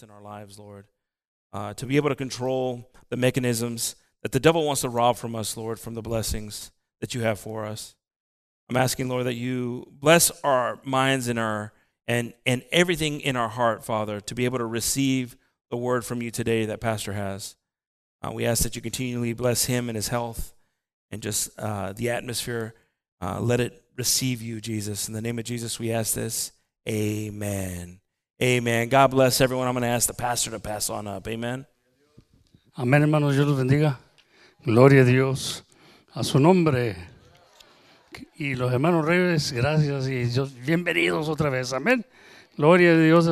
in our lives, Lord. Uh, to be able to control the mechanisms that the devil wants to rob from us, Lord, from the blessings that you have for us. I'm asking, Lord, that you bless our minds and our and and everything in our heart, Father, to be able to receive the word from you today that Pastor has. Uh, we ask that you continually bless him and his health and just uh, the atmosphere. Uh, let it receive you, Jesus. In the name of Jesus, we ask this. Amen. Amen. God bless everyone. I'm going to ask the pastor to pass on up. Amen. Amén, hermanos, Dios los bendiga. Gloria a Dios, a su nombre. Y los hermanos reyes, gracias y Dios, bienvenidos otra vez. Amén. Gloria a Dios.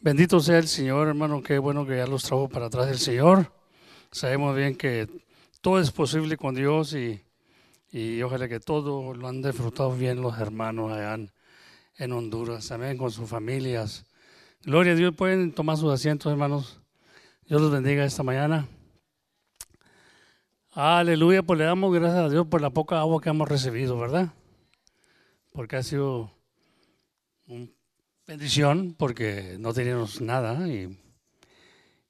Bendito sea el Señor, hermano. Qué bueno que ya los trajo para atrás del Señor. Sabemos bien que todo es posible con Dios y, y ojalá que todo lo han disfrutado bien los hermanos allá en, en Honduras. Amén, con sus familias. Gloria a Dios. Pueden tomar sus asientos, hermanos. Dios los bendiga esta mañana. Aleluya, pues le damos gracias a Dios por la poca agua que hemos recibido, ¿verdad? Porque ha sido una bendición, porque no teníamos nada y,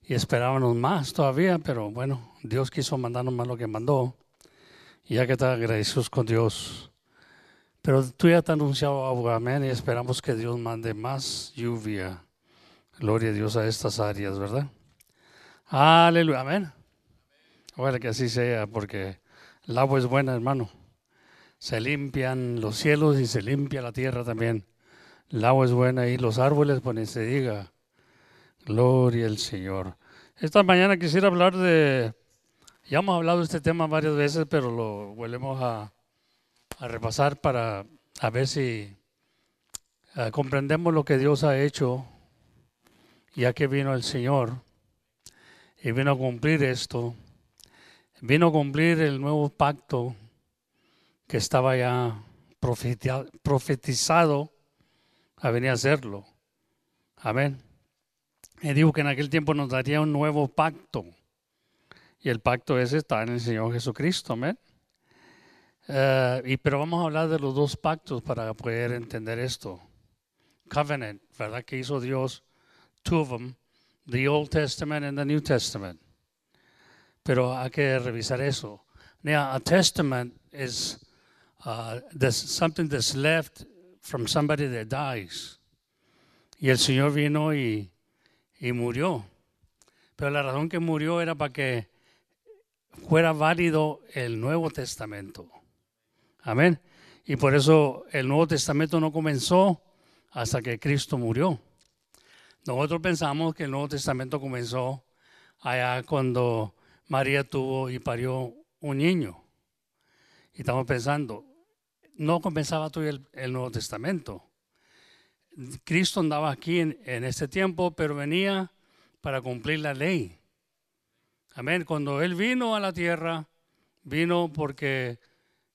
y esperábamos más todavía, pero bueno, Dios quiso mandarnos más lo que mandó, y ya que está agradecidos con Dios. Pero tú ya te has anunciado agua, amén, y esperamos que Dios mande más lluvia. Gloria a Dios a estas áreas, ¿verdad? Aleluya, amén. Ojalá que así sea, porque el agua es buena, hermano. Se limpian los cielos y se limpia la tierra también. El agua es buena y los árboles, pues se diga. Gloria al Señor. Esta mañana quisiera hablar de, ya hemos hablado de este tema varias veces, pero lo volvemos a, repasar para a ver si uh, comprendemos lo que Dios ha hecho, ya que vino el Señor y vino a cumplir esto vino a cumplir el nuevo pacto que estaba ya profetizado a venir a hacerlo. Amén. Y digo que en aquel tiempo nos daría un nuevo pacto. Y el pacto ese está en el Señor Jesucristo. Amén. Uh, y, pero vamos a hablar de los dos pactos para poder entender esto. Covenant, ¿verdad? Que hizo Dios, two of them, the Old Testament and the New Testament pero hay que revisar eso. Now, a testament is uh, something that's left from somebody that dies. Y el Señor vino y, y murió. Pero la razón que murió era para que fuera válido el Nuevo Testamento. Amén. Y por eso el Nuevo Testamento no comenzó hasta que Cristo murió. Nosotros pensamos que el Nuevo Testamento comenzó allá cuando María tuvo y parió un niño. Y estamos pensando, no comenzaba todo el, Nuevo Testamento. Cristo andaba aquí en, en este tiempo, pero venía para cumplir la ley. Amén. Cuando Él vino a la tierra, vino porque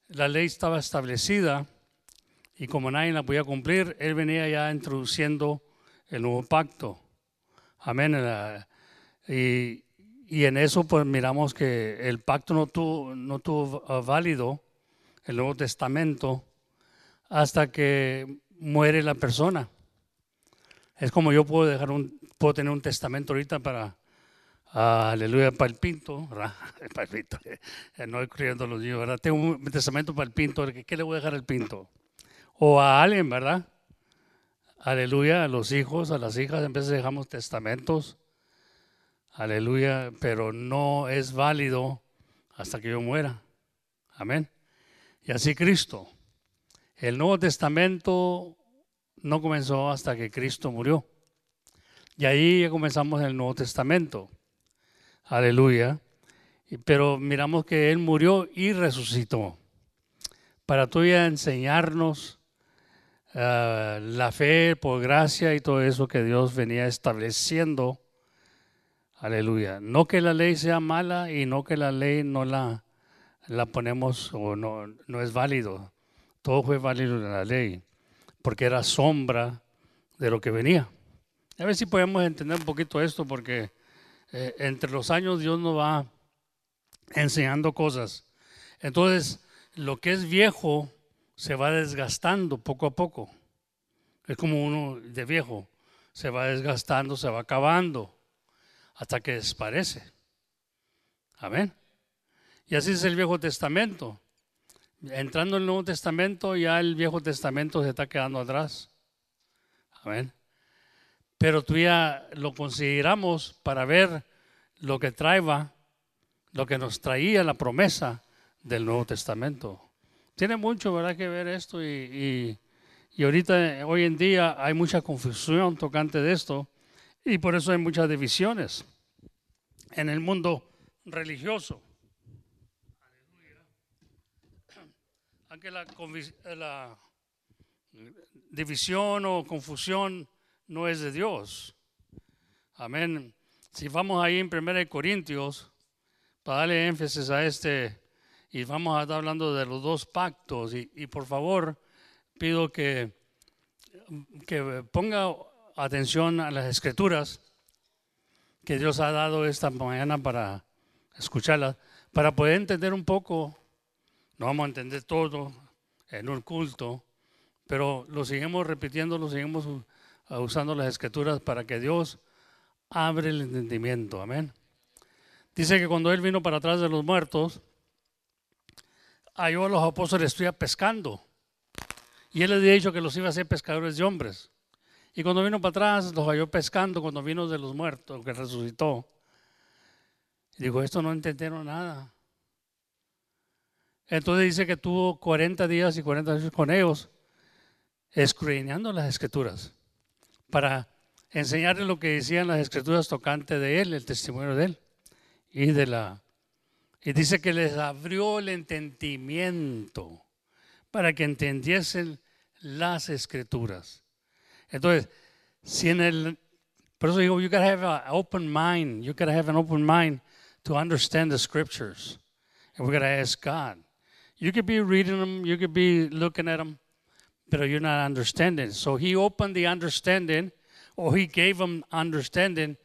la ley estaba establecida y como nadie la podía cumplir, Él venía ya introduciendo el nuevo pacto. Amén. Y, y en eso pues miramos que el pacto no tuvo, no tuvo ah, válido, el Nuevo Testamento, hasta que muere la persona. Es como yo puedo dejar un, puedo tener un testamento ahorita para, aleluya, para el pinto, para el pinto, eh, no creyendo los niños, ¿verdad? Tengo un testamento para el pinto, ¿qué le voy a dejar al pinto? O a alguien, ¿verdad? Aleluya, a los hijos, a las hijas, en vez de dejamos testamentos Aleluya, pero no es válido hasta que yo muera. Amén. Y así Cristo. El Nuevo Testamento no comenzó hasta que Cristo murió. Y ahí ya comenzamos el Nuevo Testamento. Aleluya. Pero miramos que Él murió y resucitó. Para todavía enseñarnos uh, la fe por gracia y todo eso que Dios venía estableciendo Aleluya. No que la ley sea mala y no que la ley no la, la ponemos o no, no es válido. Todo fue válido en la ley, porque era sombra de lo que venía. A ver si podemos entender un poquito esto, porque eh, entre los años Dios nos va enseñando cosas. Entonces, lo que es viejo se va desgastando poco a poco. Es como uno de viejo. se va desgastando, se va acabando, hasta que desaparece. Amén. Y así es el Viejo Testamento. Entrando en el Nuevo Testamento, ya el Viejo Testamento se está quedando atrás. Amén. Pero tú ya lo consideramos para ver lo que traía, lo que nos traía la promesa del Nuevo Testamento. Tiene mucho, ¿verdad?, que ver esto y, y, ahorita, hoy en día, hay mucha confusión tocante de esto y por eso hay muchas divisiones en el mundo religioso. Aunque la, la división o confusión no es de Dios. Amén. Si vamos ahí en 1 Corintios, para darle énfasis a este, y vamos a estar hablando de los dos pactos, y, y por favor pido que, que ponga atención a las escrituras que Dios ha dado esta mañana para escucharlas, para poder entender un poco, no vamos a entender todo en un culto, pero lo seguimos repitiendo, lo seguimos usando las escrituras para que Dios abre el entendimiento. Amén. Dice que cuando Él vino para atrás de los muertos, halló a los apóstoles estuviera pescando. Y Él les había dicho que los iba a hacer pescadores de hombres. Y cuando vino para atrás, los halló pescando cuando vino de los muertos, que resucitó. Y dijo, esto no entendieron nada. Entonces dice que tuvo 40 días y 40 días con ellos, escudriñando las escrituras para enseñarle lo que decían las escrituras tocante de él, el testimonio de él. Y de la y dice que les abrió el entendimiento para que entendiesen las escrituras. Entonces, si en el por eso digo, you gotta have an open mind. You gotta have an open mind to understand the scriptures. And we gotta ask God. You could be reading them, you could be looking at them, but you're not understanding. So he opened the understanding, or he gave them understanding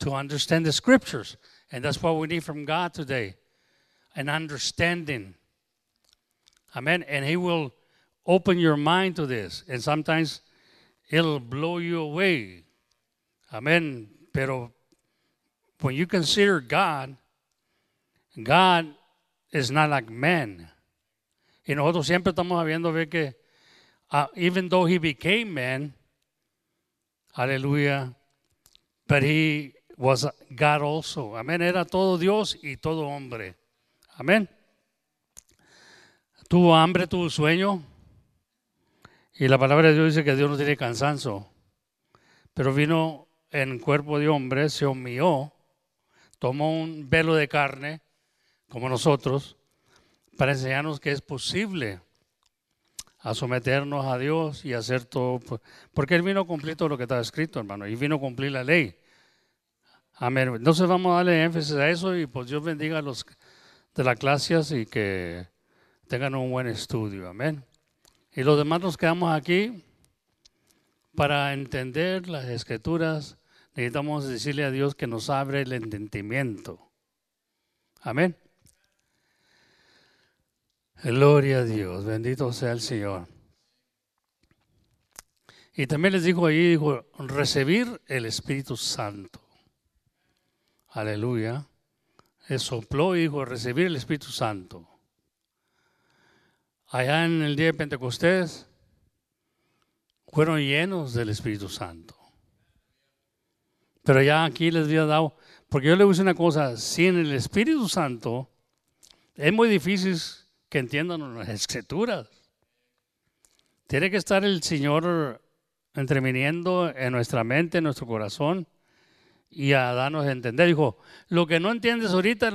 to understand the scriptures. And that's what we need from God today an understanding. Amen. And he will open your mind to this. And sometimes it'll blow you away. Amen. Pero when you consider God, God is not like man. Y nosotros siempre estamos viendo ver que uh, even though he became man, hallelujah, but he was God also. Amén. Era todo Dios y todo hombre. Amén. Tuvo hambre, tuvo sueño. Y la palabra de Dios dice que Dios no tiene cansancio. Pero vino en cuerpo de hombre, se humilló, tomó un velo de carne, como nosotros, para enseñarnos que es posible someternos a Dios y hacer todo. Porque Él vino a cumplir todo lo que estaba escrito, hermano, y vino a cumplir la ley. Amén. Entonces vamos a darle énfasis a eso y pues Dios bendiga a los de las clases y que tengan un buen estudio. Amén. Y los demás nos quedamos aquí para entender las escrituras. Necesitamos decirle a Dios que nos abre el entendimiento. Amén. Gloria a Dios, bendito sea el Señor. Y también les dijo ahí, dijo, recibir el Espíritu Santo. Aleluya. Sopló y dijo, recibir el Espíritu Santo. Allá en el día de Pentecostés fueron llenos del Espíritu Santo. Pero ya aquí les había dado, porque yo le voy una cosa, sin el Espíritu Santo es muy difícil que entiendan las escrituras. Tiene que estar el Señor entreviniendo en nuestra mente, en nuestro corazón y a darnos a entender. Dijo, lo que no entiendes ahorita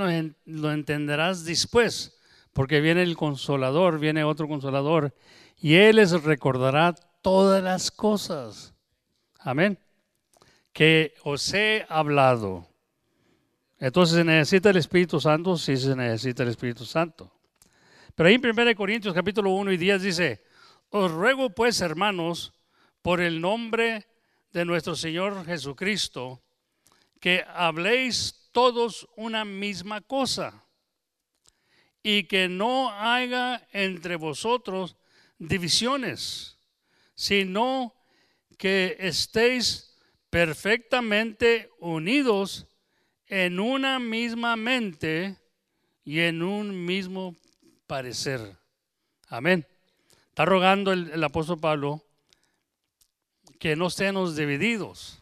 lo, entenderás después, porque viene el consolador, viene otro consolador, y Él les recordará todas las cosas. Amén. Que os he hablado. Entonces, ¿se necesita el Espíritu Santo? Sí, se necesita el Espíritu Santo. Pero ahí en 1 Corintios capítulo 1 y 10 dice, os ruego pues hermanos, por el nombre de nuestro Señor Jesucristo, que habléis todos una misma cosa y que no haya entre vosotros divisiones, sino que estéis perfectamente unidos en una misma mente y en un mismo parecer. Amén. Está rogando el, apóstol Pablo que no estemos divididos,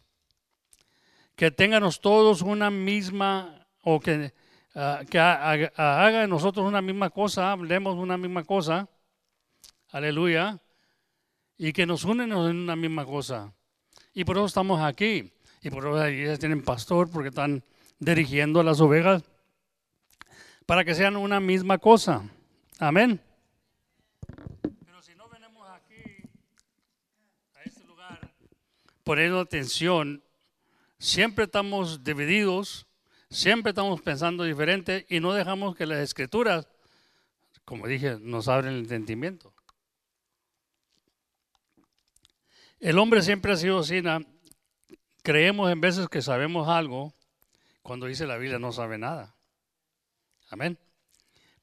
que tengamos todos una misma, o que, ah, que ha- haga, haga de nosotros una misma cosa, hablemos una misma cosa, aleluya, y que nos unen en una misma cosa. Y por eso estamos aquí, y por eso las iglesias tienen pastor, porque están dirigiendo a las ovejas, para que sean una misma cosa. Amén. Este poniendo atención, siempre estamos divididos, siempre estamos pensando diferente y no dejamos que las escrituras, como dije, nos abren el entendimiento. El hombre siempre ha sido así, creemos en veces que sabemos algo, cuando dice la Biblia no sabe nada. Amén.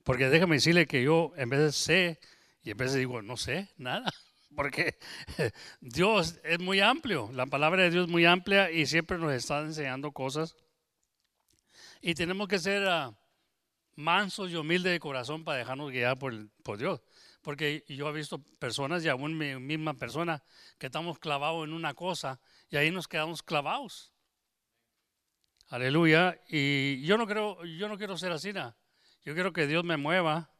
Porque déjame decirle que yo en vez sé y en vez digo no sé nada, porque Dios es muy amplio, la palabra de Dios es muy amplia y siempre nos está enseñando cosas. Y tenemos que ser ah, mansos y humildes de corazón para dejarnos guiar por, por Dios. Porque yo he visto personas y aún mi misma persona que estamos clavados en una cosa y ahí nos quedamos clavados. Aleluya. Y yo no creo, yo no quiero ser así. nada. Yo quiero que Dios me mueva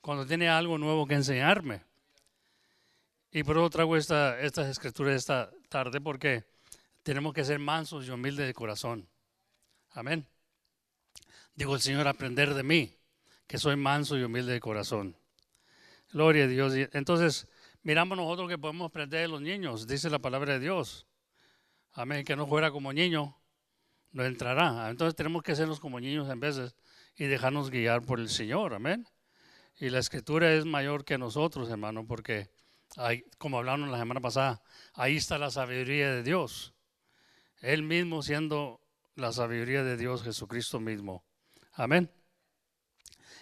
cuando tiene algo nuevo que enseñarme. Y por eso traigo esta, estas escrituras esta tarde porque tenemos que ser mansos y humildes de corazón. Amén. Digo el Señor, aprender de mí, que soy manso y humilde de corazón. Gloria a Dios. Entonces, miramos nosotros que podemos aprender de los niños, dice la palabra de Dios. Amén, que no fuera como niño, no entrará. Entonces tenemos que sernos como niños en veces y dejarnos guiar por el Señor. Amén. Y la escritura es mayor que nosotros, hermano, porque hay, como hablamos la semana pasada, ahí está la sabiduría de Dios. Él mismo siendo la sabiduría de Dios, Jesucristo mismo. Amén.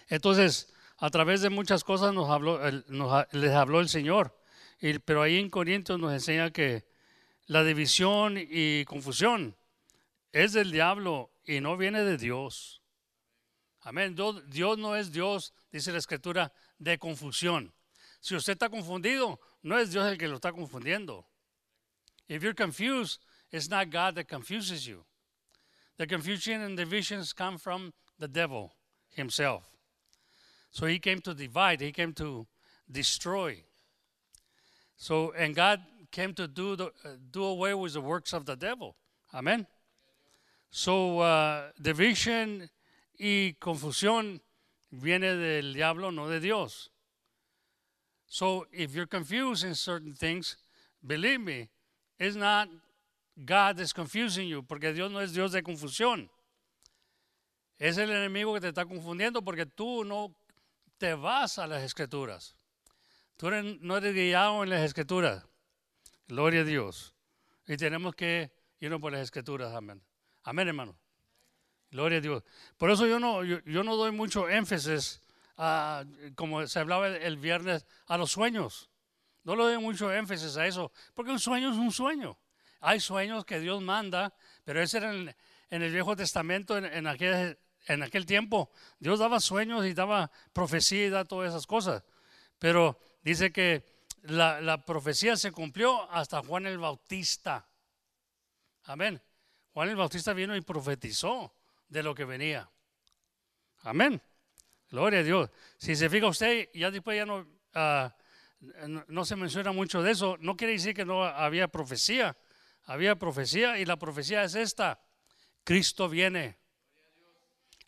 Entonces, a través de muchas cosas nos habló, les habló el Señor. Y- pero ahí en Corintios nos enseña que la división y confusión es del diablo y no viene de Dios. Amén. Dios no es Dios, dice la escritura, de confusión. Si usted está confundido, no es Dios el que lo está confundiendo. If you're confused, it's not God that confuses you. The confusion and divisions come from the devil himself. So he came to divide, he came to destroy. So, and God came to do, the, uh, do away with the works of the devil. Amen. So, uh, division y confusión viene del diablo, no de Dios. So, if you're confused in certain things, believe me, it's not God that's confusing you, porque Dios no es Dios de confusión. Es el enemigo que te está confundiendo porque tú no te vas a las escrituras. Tú eres- no eres guiado en las escrituras. Gloria a Dios. Y tenemos que irnos por las escrituras. Amén. Amén, hermano. Gloria a Dios. Por eso yo no, yo, yo no doy mucho énfasis, a, como se hablaba el, viernes, a los sueños. No le doy mucho énfasis a eso, porque un sueño es un sueño. Hay sueños que Dios manda, pero ese era en, en el Viejo Testamento, en, en aquel, en aquel tiempo. Dios daba sueños y daba profecía y daba todas esas cosas. Pero dice que la, la profecía se cumplió hasta Juan el Bautista. Amén. Juan el Bautista vino y profetizó de lo que venía. Amén. Gloria a Dios. Si se fija usted, ya después ya no, ah, no, no se menciona mucho de eso. No quiere decir que no había profecía. Había profecía y la profecía es esta. Cristo viene.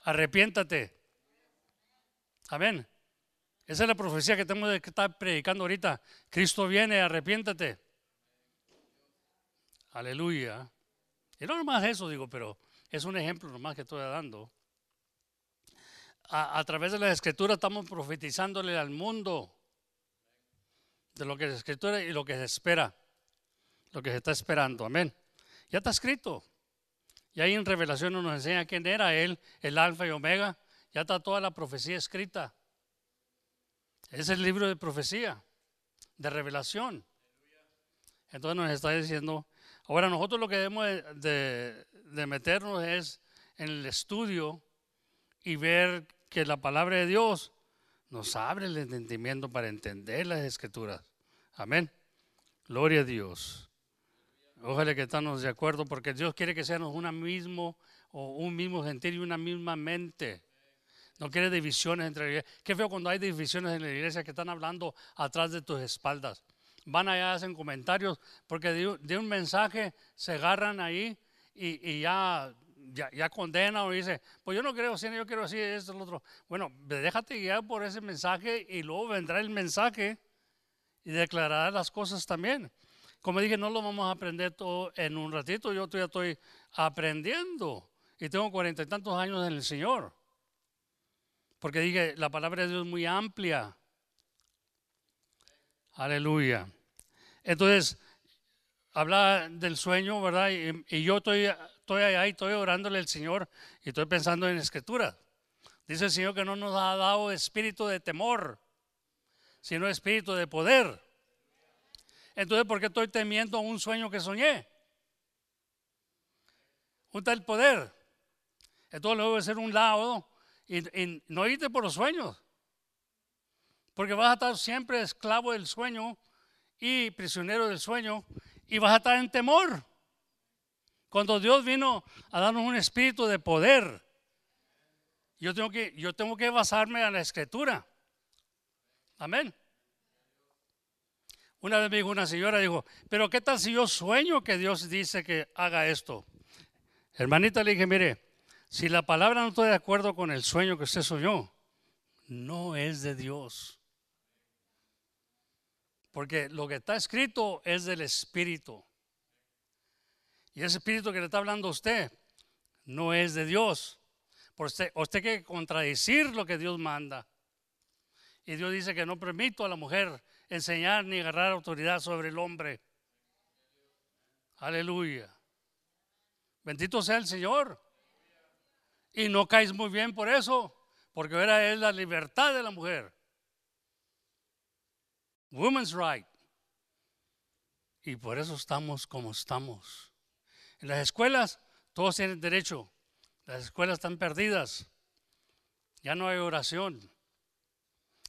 Arrepiéntate. Amén. Esa es la profecía que tenemos que estar predicando ahorita. Cristo viene, arrepiéntate. Aleluya. Y no nomás eso, digo, pero es un ejemplo nomás que estoy dando. A, través de la escritura estamos profetizándole al mundo de lo que la escritura y lo que se espera, lo que se está esperando. Amén. Ya está escrito. Y ahí en Revelación nos enseña quién era Él, el Alfa y Omega. Ya está toda la profecía escrita. Es el libro de profecía, de revelación. Entonces nos está diciendo Ahora nosotros lo que debemos de, de- de meternos es en el estudio y ver que la palabra de Dios nos abre el entendimiento para entender las escrituras. Amén. Gloria a Dios. Ojalá que estamos de acuerdo porque Dios quiere que seamos una mismo o un mismo gentil y una misma mente. No quiere divisiones entre la. Qué feo cuando hay divisiones en la iglesia que están hablando atrás de tus espaldas. Van allá, hacen comentarios, porque de, un- mensaje se agarran ahí y ya, ya, ya condenan o dice, pues yo no creo así, yo quiero así, esto, lo otro. Bueno, déjate guiar por ese mensaje y luego vendrá el mensaje y declarará las cosas también. Como dije, no lo vamos a aprender todo en un ratito. Yo todavía estoy aprendiendo y tengo cuarenta y tantos años en el Señor. Porque dije, la palabra de Dios es muy amplia. Aleluya. Entonces, habla del sueño, ¿verdad? Y, yo estoy, estoy allá y estoy orándole al Señor y estoy pensando en escritura. Dice el Señor que no nos ha dado espíritu de temor, sino espíritu de poder. Entonces, ¿por qué estoy temiendo un sueño que soñé? Un tal poder. Entonces, luego de ser un lado y, y no irte por los sueños. Porque vas a estar siempre esclavo del sueño y prisionero del sueño y vas a estar en temor. Cuando Dios vino a darnos un espíritu de poder, yo tengo que, yo tengo que basarme en la escritura. Amén. Una vez me dijo una señora, dijo, pero ¿qué tal si yo sueño que Dios dice que haga esto? Hermanita le dije, mire, si la palabra no está de acuerdo con el sueño que usted soñó, no es de Dios. Porque lo que está escrito es del Espíritu. Y ese Espíritu que le está hablando a usted no es de Dios. Por usted, usted que contradecir lo que Dios manda. Y Dios dice que no permito a la mujer enseñar ni agarrar autoridad sobre el hombre. Aleluya. Bendito sea el Señor. Y no caes muy bien por eso, porque ahora es la libertad de la mujer. Women's right. Y por eso estamos como estamos. En las escuelas todos tienen derecho. Las escuelas están perdidas. Ya no hay oración.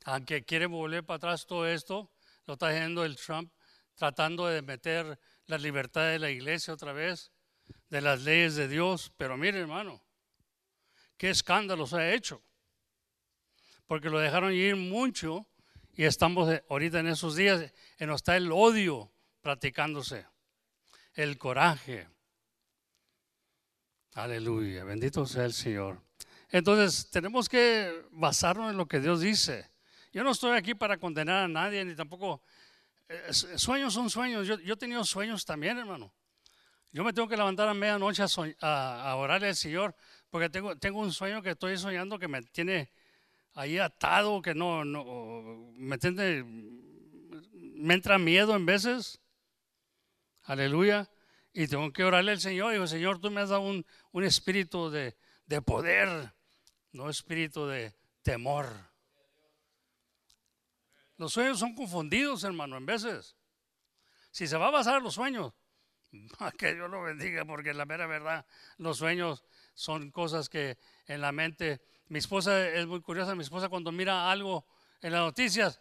Aunque quiere volver para atrás todo esto, lo está haciendo el Trump, tratando de meter la libertad de la iglesia otra vez, de las leyes de Dios. Pero mire, hermano, qué escándalo se ha hecho. Porque lo dejaron ir mucho y estamos eh, ahorita en esos días en donde está el odio practicándose, el coraje. Aleluya, bendito sea el Señor. Entonces tenemos que basarnos en lo que Dios dice. Yo no estoy aquí para condenar a nadie, ni tampoco... eh, sueños son sueños. Yo, yo he tenido sueños también, hermano. Yo me tengo que levantar a medianoche a, a, a orarle al Señor, porque tengo, tengo un sueño que estoy soñando que me tiene ahí atado, que no, no, me tiene, me entra miedo en veces. Aleluya. Y tengo que orarle al Señor. Digo, Señor, tú me has dado un, un espíritu de, de poder, no espíritu de temor. Los sueños son confundidos, hermano, en veces. Si se va a basar los sueños, que Dios lo bendiga, porque la mera verdad, los sueños son cosas que en la mente, mi esposa es muy curiosa, mi esposa cuando mira algo en las noticias,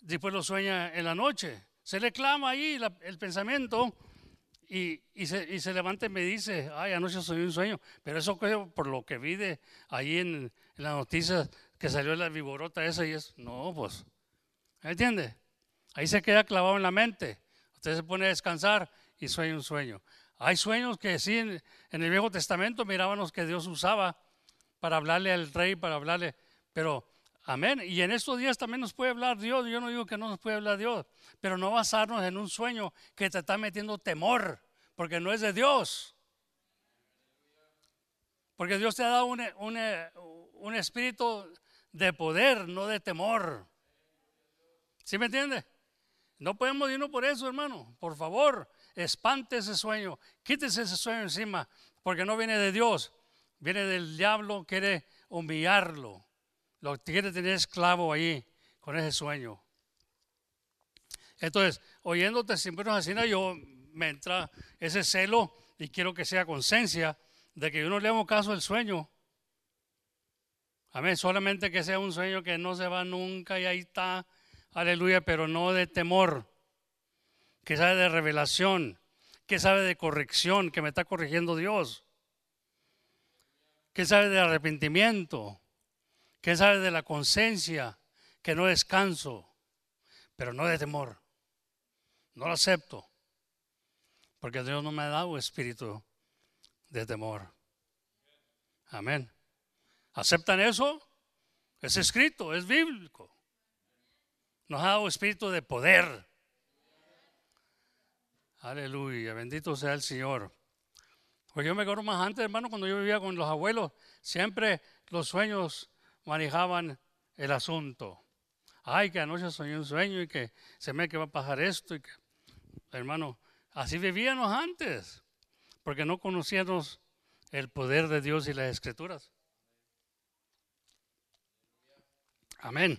después lo sueña en la noche. Se le clama ahí la- el pensamiento y, y se, y se levanta y me dice, ay, anoche soñé un sueño. Pero eso por lo que vi de ahí en, en las noticias que salió la viborota esa y es, no, pues, ¿me entiende? Ahí se queda clavado en la mente. Usted se pone a descansar y sueña un sueño. Hay sueños que sí, en, en el Viejo Testamento mirábamos que Dios usaba para hablarle al rey, para hablarle, pero amén. Y en estos días también nos puede hablar Dios. Yo no digo que no nos puede hablar Dios, pero no basarnos en un sueño que te está metiendo temor, porque no es de Dios. Porque Dios te ha dado un, un, un espíritu de poder, no de temor. ¿Sí me entiende? No podemos irnos por eso, hermano. Por favor, espante ese sueño, quítese ese sueño encima, porque no viene de Dios, viene del diablo, quiere humillarlo, lo quiere tener esclavo ahí con ese sueño. Entonces, oyendo testimonios así, yo me entra ese celo y quiero que sea conciencia de que yo no le hago caso al sueño. Amén. Solamente que sea un sueño que no se va nunca y ahí está. Aleluya, pero no de temor. Que sabe de revelación. Que sabe de corrección, que me está corrigiendo Dios. Que sabe de arrepentimiento. Que sabe de la conciencia. Que no descanso. Pero no de temor. No lo acepto. Porque Dios no me ha dado espíritu de temor. Amén. ¿Aceptan eso? Es escrito, es bíblico. Nos ha dado espíritu de poder. Aleluya, bendito sea el Señor. Pues yo me acuerdo más antes, hermano, cuando yo vivía con los abuelos, siempre los sueños manejaban el asunto. Ay, que anoche soñé un sueño y que se me que va a pasar esto y que, hermano, así vivíamos antes, porque no conocíamos el poder de Dios y las escrituras. Amén.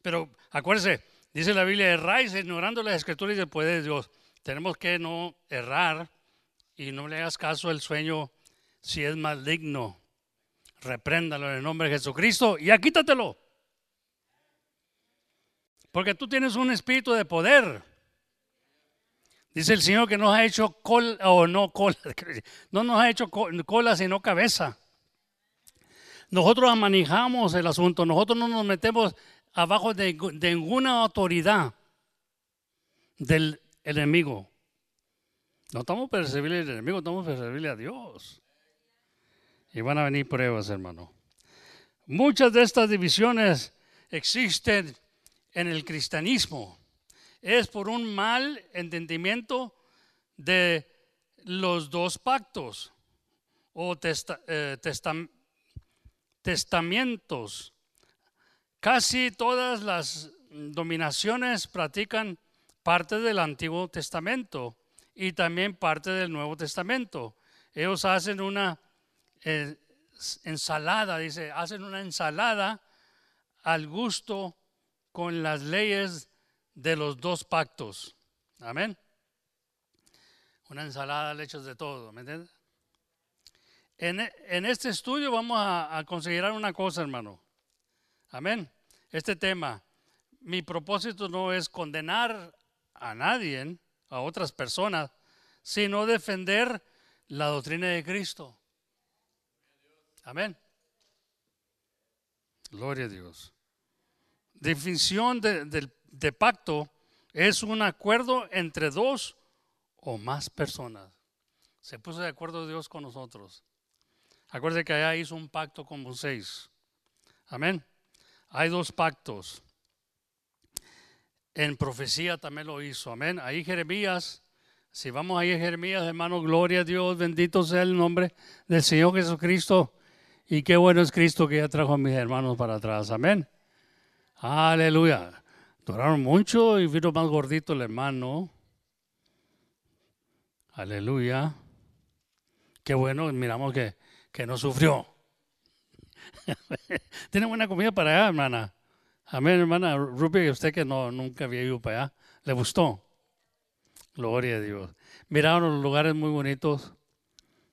Pero acuérdese, dice la Biblia, erráis ignorando las escrituras y el poder de Dios. Tenemos que no errar y no le hagas caso al sueño si es maligno. Repréndalo en el nombre de Jesucristo y ya quítatelo. Porque tú tienes un espíritu de poder. Dice el Señor que nos ha hecho cola, o no cola, no nos ha hecho cola sino cabeza. Nosotros manejamos el asunto, nosotros no nos metemos abajo de, ninguna autoridad del enemigo. No estamos para al enemigo, estamos para a Dios. Y van a venir pruebas, hermano. Muchas de estas divisiones existen en el cristianismo. Es por un mal entendimiento de los dos pactos o eh, testamentos. Casi todas las dominaciones practican parte del Antiguo Testamento y también parte del Nuevo Testamento. Ellos hacen una eh, ensalada, dice, hacen una ensalada al gusto con las leyes de los dos pactos. Amén. Una ensalada le echas de todo, ¿me entiendes? En, este estudio vamos a, considerar una cosa, hermano. Amén. Este tema, mi propósito no es condenar a nadie, a otras personas, sino defender la doctrina de Cristo. Amén. Gloria a Dios. Definición de, de pacto es un acuerdo entre dos o más personas. Se puso de acuerdo Dios con nosotros. Acuérdense que allá hizo un pacto con Moisés. Amén. Hay dos pactos. En profecía también lo hizo. Amén. Ahí Jeremías, si vamos ahí a Jeremías, hermano, gloria a Dios, bendito sea el nombre del Señor Jesucristo. Y qué bueno es Cristo que ya trajo a mis hermanos para atrás. Amén. Aleluya. Duraron mucho y vino más gordito el hermano. Aleluya. Qué bueno, miramos que que no sufrió. Tiene buena comida para allá, hermana. Amén, hermana Ruby, usted que no, nunca había ido para allá, ¿le gustó? Gloria a Dios. Miraron los lugares muy bonitos.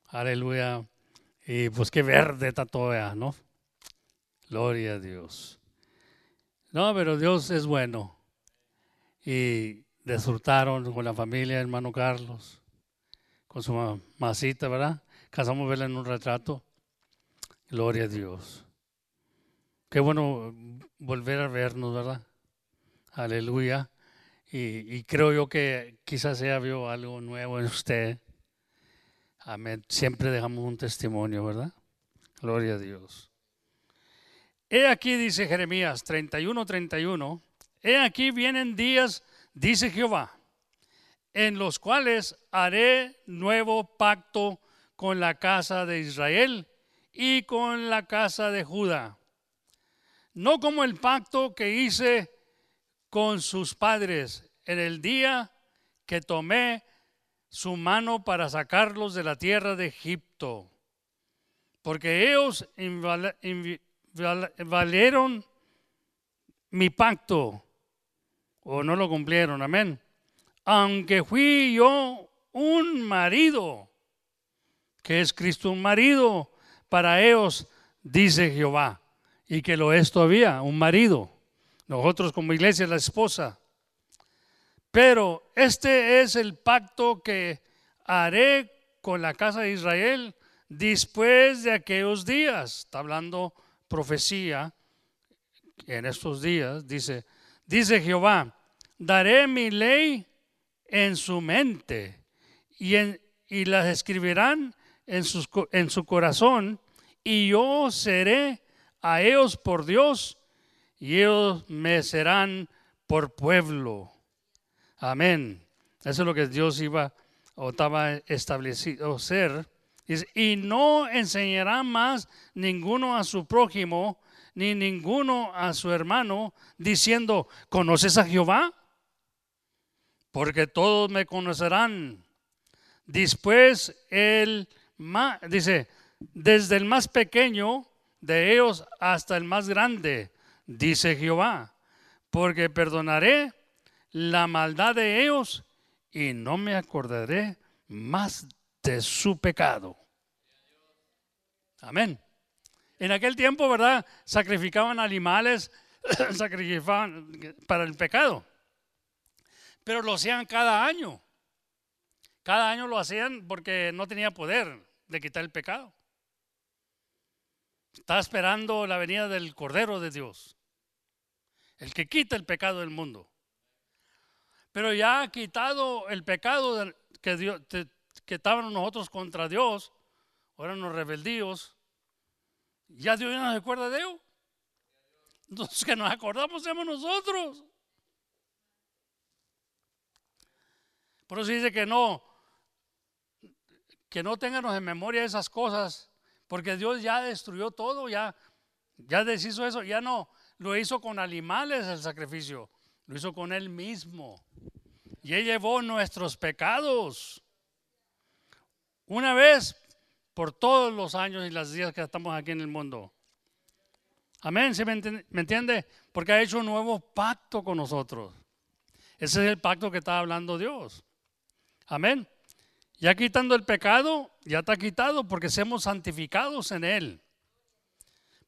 Aleluya. Y pues qué verde está todo allá, ¿no? Gloria a Dios. No, pero Dios es bueno. Y disfrutaron con la familia, hermano Carlos, con su mamacita, ¿verdad? Casamos verla en un retrato. Gloria a Dios. Qué bueno volver a vernos, ¿verdad? Aleluya. Y, creo yo que quizás sea vio algo nuevo en usted. Amén. Siempre dejamos un testimonio, ¿verdad? Gloria a Dios. He aquí, dice Jeremías 31, 31. He aquí vienen días, dice Jehová, en los cuales haré nuevo pacto con la casa de Israel y con la casa de Judá. No como el pacto que hice con sus padres en el día que tomé su mano para sacarlos de la tierra de Egipto, porque ellos valieron mi pacto o no lo cumplieron, amén. aunque fui yo un marido, que es Cristo un marido para ellos, dice Jehová, y que lo es todavía, un marido. Nosotros como iglesia, la esposa. Pero este es el pacto que haré con la casa de Israel después de aquellos días. Está hablando profecía en estos días. Dice, dice Jehová, daré mi ley en su mente y, en, y las escribirán en, sus, en su corazón y yo seré a ellos por Dios y ellos me serán por pueblo. Amén. Eso es lo que Dios iba o estaba establecido ser. Y no enseñará más ninguno a su prójimo, ni ninguno a su hermano, diciendo, ¿conoces a Jehová? Porque todos me conocerán. Después él dice, desde el más pequeño de ellos hasta el más grande, dice Jehová, porque perdonaré la maldad de ellos y no me acordaré más de su pecado. Amén. En aquel tiempo, ¿verdad? Sacrificaban animales, sacrificaban para el pecado. Pero lo hacían cada año. Cada año lo hacían porque no tenía poder de quitar el pecado. Está esperando la venida del Cordero de Dios, el que quita el pecado del mundo. Pero ya ha quitado el pecado que, Dios, nosotros contra Dios, ahora nos rebeldíos, ya Dios ya no se acuerda de ellos. Entonces que nos acordamos somos nosotros. Por eso dice que no, que no tengamos en memoria esas cosas, porque Dios ya destruyó todo, ya, ya deshizo eso, ya no lo hizo con animales el sacrificio, lo hizo con Él mismo. Y Él llevó nuestros pecados. Una vez por todos los años y las días que estamos aquí en el mundo. Amén, ¿se me, entiende? Porque ha hecho un nuevo pacto con nosotros. Ese es el pacto que está hablando Dios. Amén. Ya quitando el pecado, ya está quitado porque somos santificados en Él.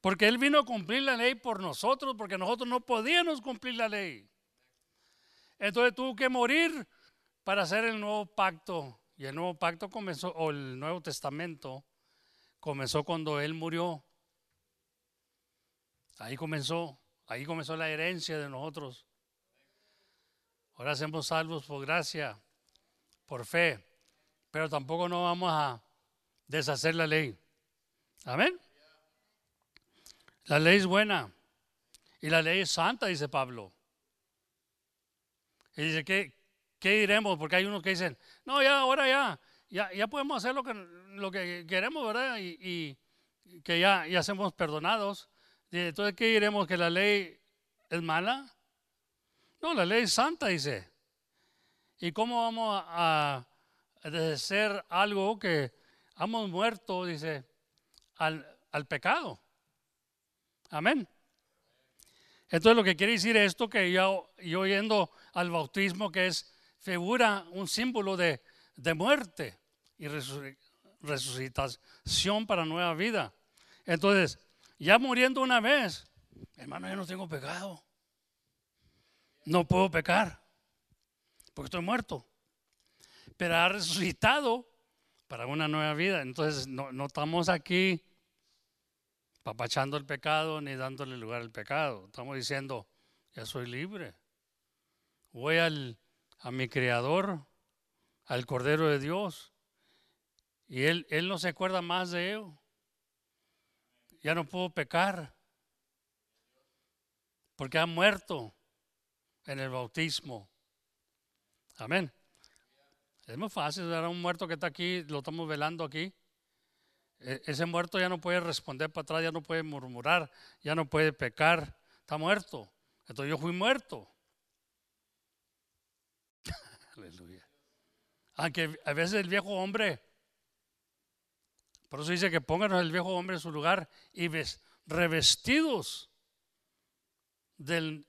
Porque Él vino a cumplir la ley por nosotros, porque nosotros no podíamos cumplir la ley. Entonces tuvo que morir para hacer el nuevo pacto. Y el nuevo pacto comenzó, o el Nuevo Testamento, comenzó cuando Él murió. Ahí comenzó, ahí comenzó la herencia de nosotros. Ahora somos salvos por gracia, por fe pero tampoco no vamos a deshacer la ley. Amén. La ley es buena y la ley es santa, dice Pablo. Y dice, ¿qué, qué diremos? Porque hay unos que dicen, no, ya, ahora ya, ya, ya podemos hacer lo que, lo que queremos, ¿verdad? Y, que ya, ya somos perdonados. Entonces, ¿qué diremos? ¿Que la ley es mala? No, la ley es santa, dice. ¿Y cómo vamos a, de ser algo que hemos muerto, dice, al, al pecado. Amén. Entonces lo que quiere decir esto, que yo, yo yendo al bautismo, que es figura, un símbolo de, de muerte y resucitación para nueva vida. Entonces, ya muriendo una vez, hermano, yo no tengo pecado. No puedo pecar, porque estoy muerto pero ha resucitado para una nueva vida. Entonces no, estamos aquí papachando el pecado ni dándole lugar al pecado. Estamos diciendo, ya soy libre. Voy al, a mi Creador, al Cordero de Dios, y él, él no se acuerda más de él. Ya no puedo pecar, porque ha muerto en el bautismo. Amén. Es muy fácil, era un muerto que está aquí, lo estamos velando aquí. E, ese muerto ya no puede responder para atrás, ya no puede murmurar, ya no puede pecar, está muerto. Entonces yo fui muerto. Aleluya. Aunque a veces el viejo hombre, por eso dice que pónganos el viejo hombre en su lugar y ves, revestidos del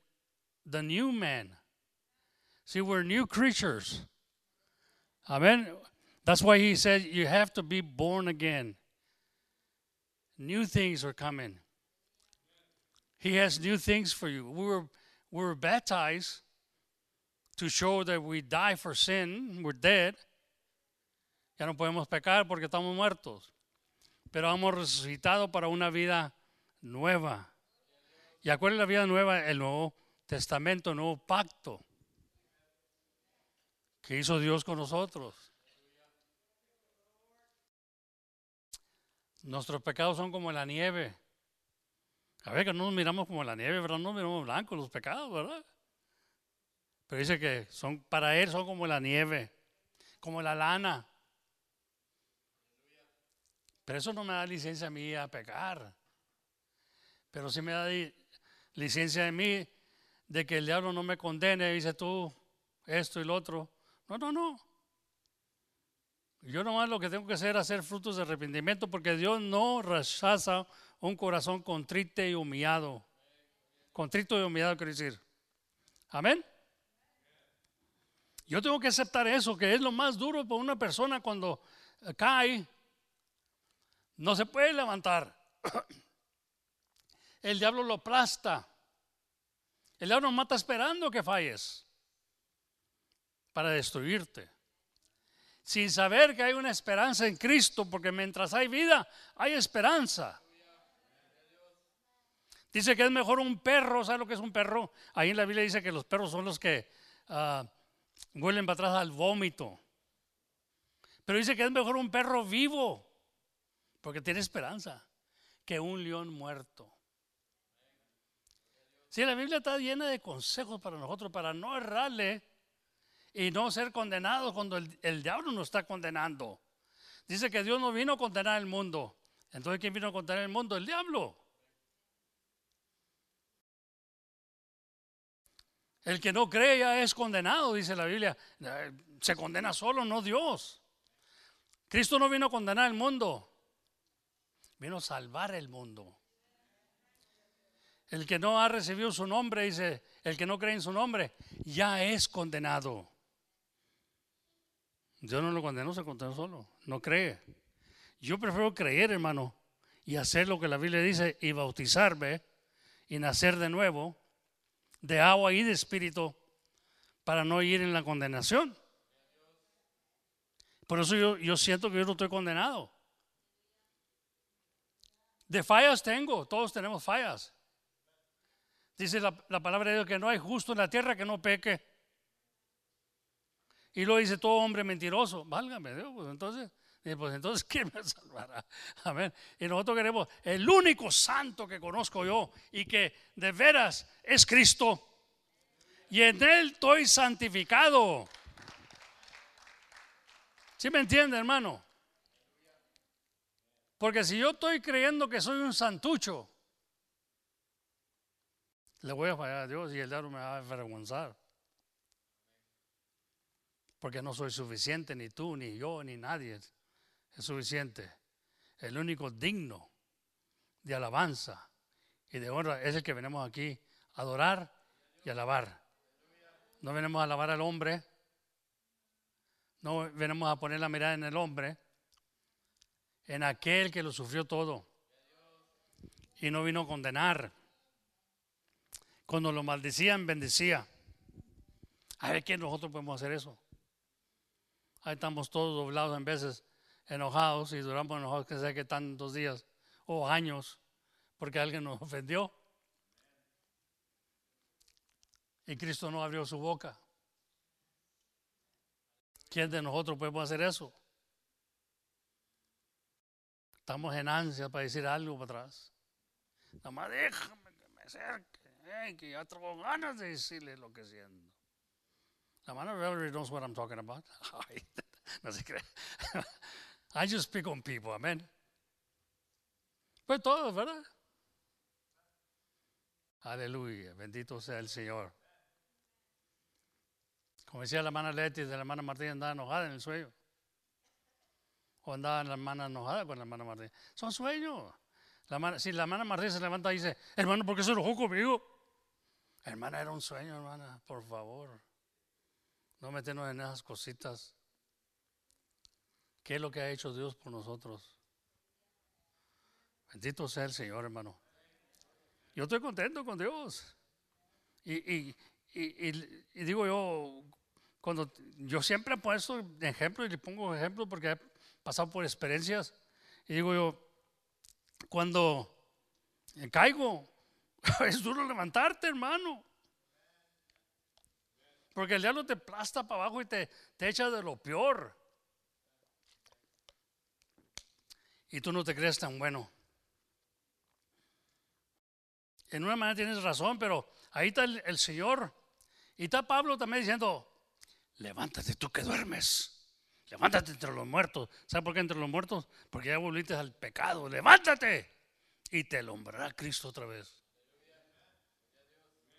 the new man. See, we're new creatures. Amen. That's why he said you have to be born again. New things are coming. He has new things for you. We were, we were baptized to show that we die for sin, we're dead. Ya no podemos pecar porque estamos muertos. Pero hemos resucitado para una vida nueva. ¿Y acuerdan la vida nueva? El Nuevo Testamento, el Nuevo Pacto que hizo Dios con nosotros. Nuestros pecados son como la nieve. A ver que no nos miramos como la nieve, ¿verdad? No nos miramos blancos los pecados, ¿verdad? Pero dice que son para él son como la nieve, como la lana. Pero eso no me da licencia a mí a pecar. Pero sí me da licencia a mí de que el diablo no me condene dice tú esto y lo otro. No, no, no. Yo nomás lo que tengo que hacer es hacer frutos de arrepentimiento porque Dios no rechaza un corazón contrito y humillado. Contrito y humillado quiere decir. Amén. Yo tengo que aceptar eso, que es lo más duro para una persona cuando cae. No se puede levantar. El diablo lo aplasta. El diablo mata esperando que falles para destruirte. Sin saber que hay una esperanza en Cristo, porque mientras hay vida, hay esperanza. Dice que es mejor un perro, ¿sabe lo que es un perro? Ahí en la Biblia dice que los perros son los que uh, huelen para atrás al vómito. Pero dice que es mejor un perro vivo, porque tiene esperanza, que un león muerto. Sí, la Biblia está llena de consejos para nosotros, para no errarle y no ser condenados cuando el, el diablo nos está condenando. Dice que Dios no vino a condenar el mundo. Entonces, ¿quién vino a condenar el mundo? El diablo. El que no cree ya es condenado, dice la Biblia. Se condena solo, no Dios. Cristo no vino a condenar el mundo, vino a salvar el mundo. El que no ha recibido su nombre, dice, el que no cree en su nombre, ya es condenado. Yo no lo condeno, se condenó solo, no cree. Yo prefiero creer, hermano, y hacer lo que la Biblia dice y bautizarme y nacer de nuevo de agua y de espíritu para no ir en la condenación. Por eso yo, yo siento que yo no estoy condenado. De fallas tengo, todos tenemos fallas. Dice la, palabra de Dios que no hay justo en la tierra que no peque. Y lo dice todo hombre mentiroso. Válgame Dios, pues entonces, pues entonces, ¿quién me salvará? Amén. Y nosotros queremos el único santo que conozco yo y que de veras es Cristo. Y en Él estoy santificado. ¿Sí me entiende, hermano? Porque si yo estoy creyendo que soy un santucho, le voy a fallar a Dios y el diablo me va a avergonzar. Porque no soy suficiente, ni tú, ni yo, ni nadie es suficiente. El único digno de alabanza y de honra es el que venimos aquí a adorar y alabar. No venimos a alabar al hombre, no venimos a poner la mirada en el hombre, en aquel que lo sufrió todo y no vino a condenar. Cuando lo maldecían, bendecía. A ver quién nosotros podemos hacer eso. Ahí estamos todos doblados en veces enojados y duramos enojados que sé que tantos días o años porque alguien nos ofendió. Y Cristo no abrió su boca. ¿Quién de nosotros podemos hacer eso? Estamos en ansia para decir algo para atrás. Nada más déjame que me acerque, que ya tengo ganas de decirle lo que siento. La mano really knows what I'm talking about. no se cree. I just speak on people, amén. Pues todo, ¿verdad? Aleluya, bendito sea el Señor. Como decía la hermana Leti, de la hermana Martín andaba enojada en el sueño. O andaba la hermana enojada con la hermana Martín. Son sueños. La si la hermana Martín se levanta y dice, hermano, ¿por qué se enojó conmigo? Hermana, era un sueño, hermana, por favor. No meternos en esas cositas. ¿Qué es lo que ha hecho Dios por nosotros? Bendito sea el Señor, hermano. Yo estoy contento con Dios. Y, digo yo, cuando yo siempre puesto ejemplos y le pongo ejemplos porque he pasado por experiencias. Y digo yo, cuando caigo, es duro levantarte, hermano. Porque el diablo te plasta para abajo y te, te echa de lo peor. Y tú no te crees tan bueno. En una manera tienes razón, pero ahí está el, Señor. Y está Pablo también diciendo, levántate tú que duermes. Levántate entre los muertos. ¿Sabes por qué entre los muertos? Porque ya volviste al pecado. Levántate. Y te alumbrará Cristo otra vez.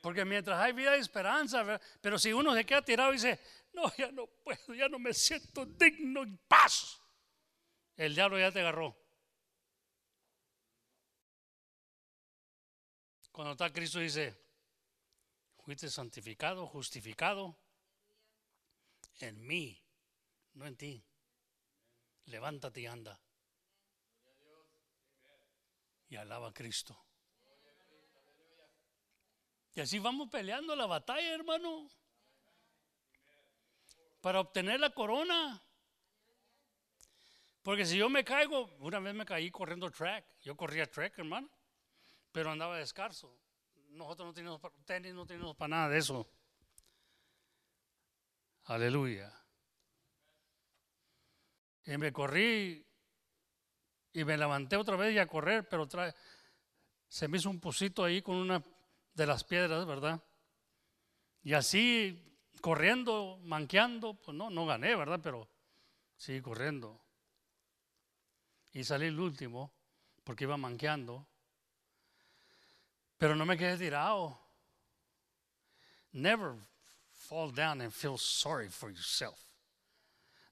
Porque mientras hay vida y esperanza, pero si uno se queda tirado y dice, no, ya no puedo, ya no me siento digno y paz, el diablo ya te agarró. Cuando está Cristo dice, fuiste santificado, justificado en mí, no en ti. Levántate y anda. Y alaba a Cristo. Y así vamos peleando la batalla, hermano. Para obtener la corona. Porque si yo me caigo, una vez me caí corriendo track. Yo corría track, hermano pero andaba descalzo. Nosotros no teníamos tenis, no teníamos para nada de eso. Aleluya. Y me corrí y me levanté otra vez y a correr, pero se me hizo un pusito ahí con una de las piedras, ¿verdad? Y así corriendo, manqueando, pues no, no gané, ¿verdad? Pero sí, corriendo. Y salí el último porque iba manqueando. Pero no me quedé tirado. Never fall down and feel sorry for yourself.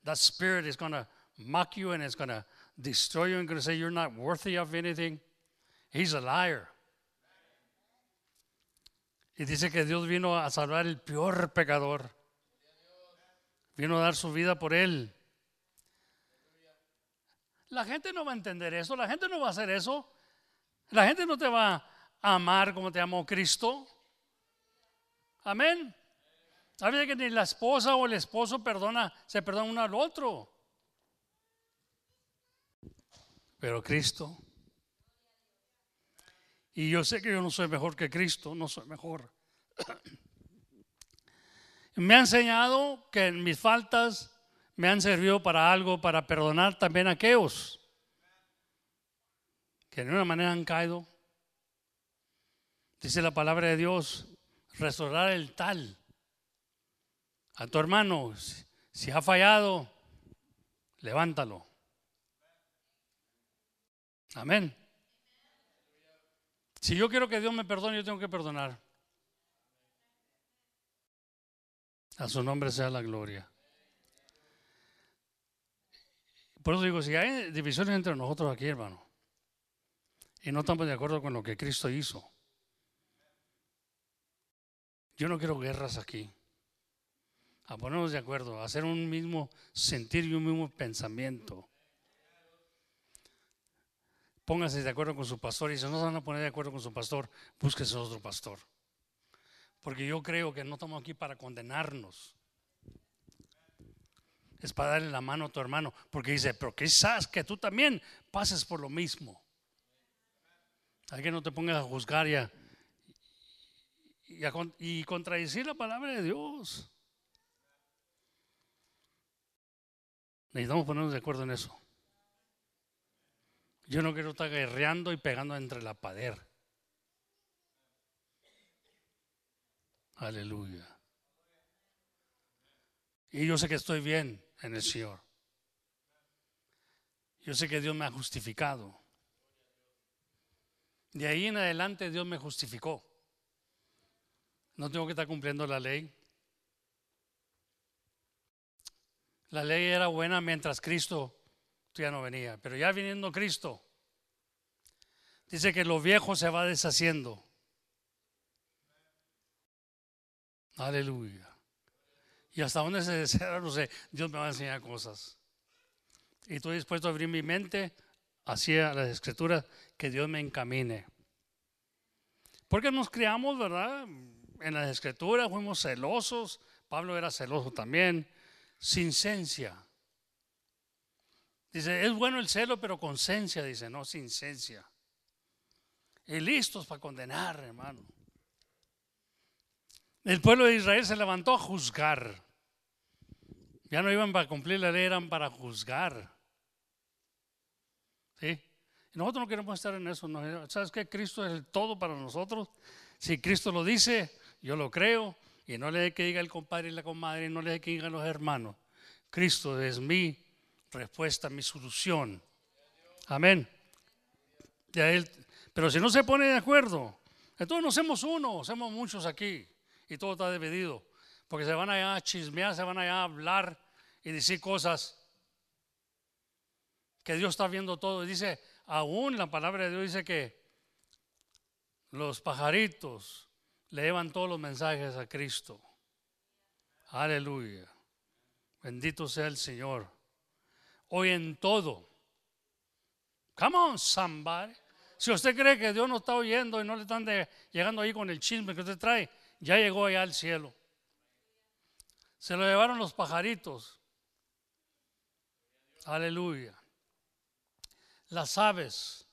That spirit is going to mock you and it's going to destroy you and going to say you're not worthy of anything. He's a liar. Y dice que Dios vino a salvar el peor pecador. Vino a dar su vida por él. La gente no va a entender eso, la gente no va a hacer eso. La gente no te va amar como te amó Cristo. Amén. ¿Sabes que ni la esposa o el esposo perdona, se perdona uno al otro? Pero Cristo. Y yo sé que yo no soy mejor que Cristo, no soy mejor. Me ha enseñado que mis faltas me han servido para algo, para perdonar también a aquellos que de una manera han caído Dice la palabra de Dios, restaurar el tal. A tu hermano, si ha fallado, levántalo. Amén. Si yo quiero que Dios me perdone, yo tengo que perdonar. A su nombre sea la gloria. Por eso digo, si hay divisiones entre nosotros aquí, hermano, y no estamos de acuerdo con lo que Cristo hizo, yo no quiero guerras aquí. A ponernos de acuerdo, a hacer un mismo sentir y un mismo pensamiento. Póngase de acuerdo con su pastor y si no se van a poner de acuerdo con su pastor, búsquese otro pastor. Porque yo creo que no estamos aquí para condenarnos. Es para darle la mano a tu hermano. Porque dice, pero quizás que tú también pases por lo mismo. Hay que no te pongas a juzgar ya y, contradecir la palabra de Dios. Necesitamos ponernos de acuerdo en eso. Yo no quiero estar guerreando y pegando entre la pader. Aleluya. Y yo sé que estoy bien en el Señor. Yo sé que Dios me ha justificado. De ahí en adelante Dios me justificó. No tengo que estar cumpliendo la ley. La ley era buena mientras Cristo ya no venía, pero ya viniendo Cristo, dice que lo viejo se va deshaciendo. Aleluya. Y hasta dónde se desea, no sé, Dios me va a enseñar cosas. Y estoy dispuesto a abrir mi mente hacia las escrituras que Dios me encamine. Porque nos criamos, ¿verdad? En las escrituras fuimos celosos. Pablo era celoso también. Sin cencia. Dice, es bueno el celo, pero con cencia, dice, no sin cencia. Y listos para condenar, hermano. El pueblo de Israel se levantó a juzgar. Ya no iban para cumplir la ley, eran para juzgar. ¿Sí? nosotros no queremos estar en eso. ¿Sabes qué? Cristo es el todo para nosotros. Si Cristo lo dice, yo lo creo. Y no le dé que diga el compadre y la comadre, no le dé que digan los hermanos. Cristo es mi respuesta, mi solución. Amén. pero si no se pone de acuerdo, entonces no somos uno, somos muchos aquí. Y todo está dividido. Porque se van allá a chismear, se van allá a hablar y decir cosas que Dios está viendo todo. Y dice, aún la palabra de Dios dice que los pajaritos le llevan todos los mensajes a Cristo. Aleluya. Bendito sea el Señor. Hoy en todo. Come on, somebody. Si usted cree que Dios no está oyendo y no le están llegando ahí con el chisme que usted trae, ya llegó allá al cielo. Se lo llevaron los pajaritos. Aleluya las aves,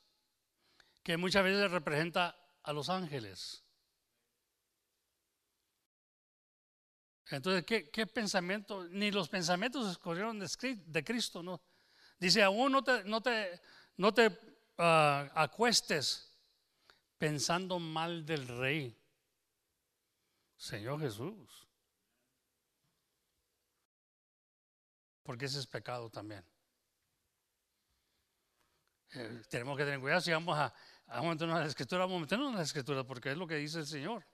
que muchas veces representa a los ángeles. Entonces, ¿qué, pensamiento? Ni los pensamientos escogieron de, Cristo, ¿no? Dice, aún no te, no te, no te ah, acuestes pensando mal del rey. Señor Jesús. Porque ese es pecado también. Eh, tenemos que tener cuidado si vamos a, a meternos a la escritura, vamos a meternos en la escritura porque es lo que dice el Señor.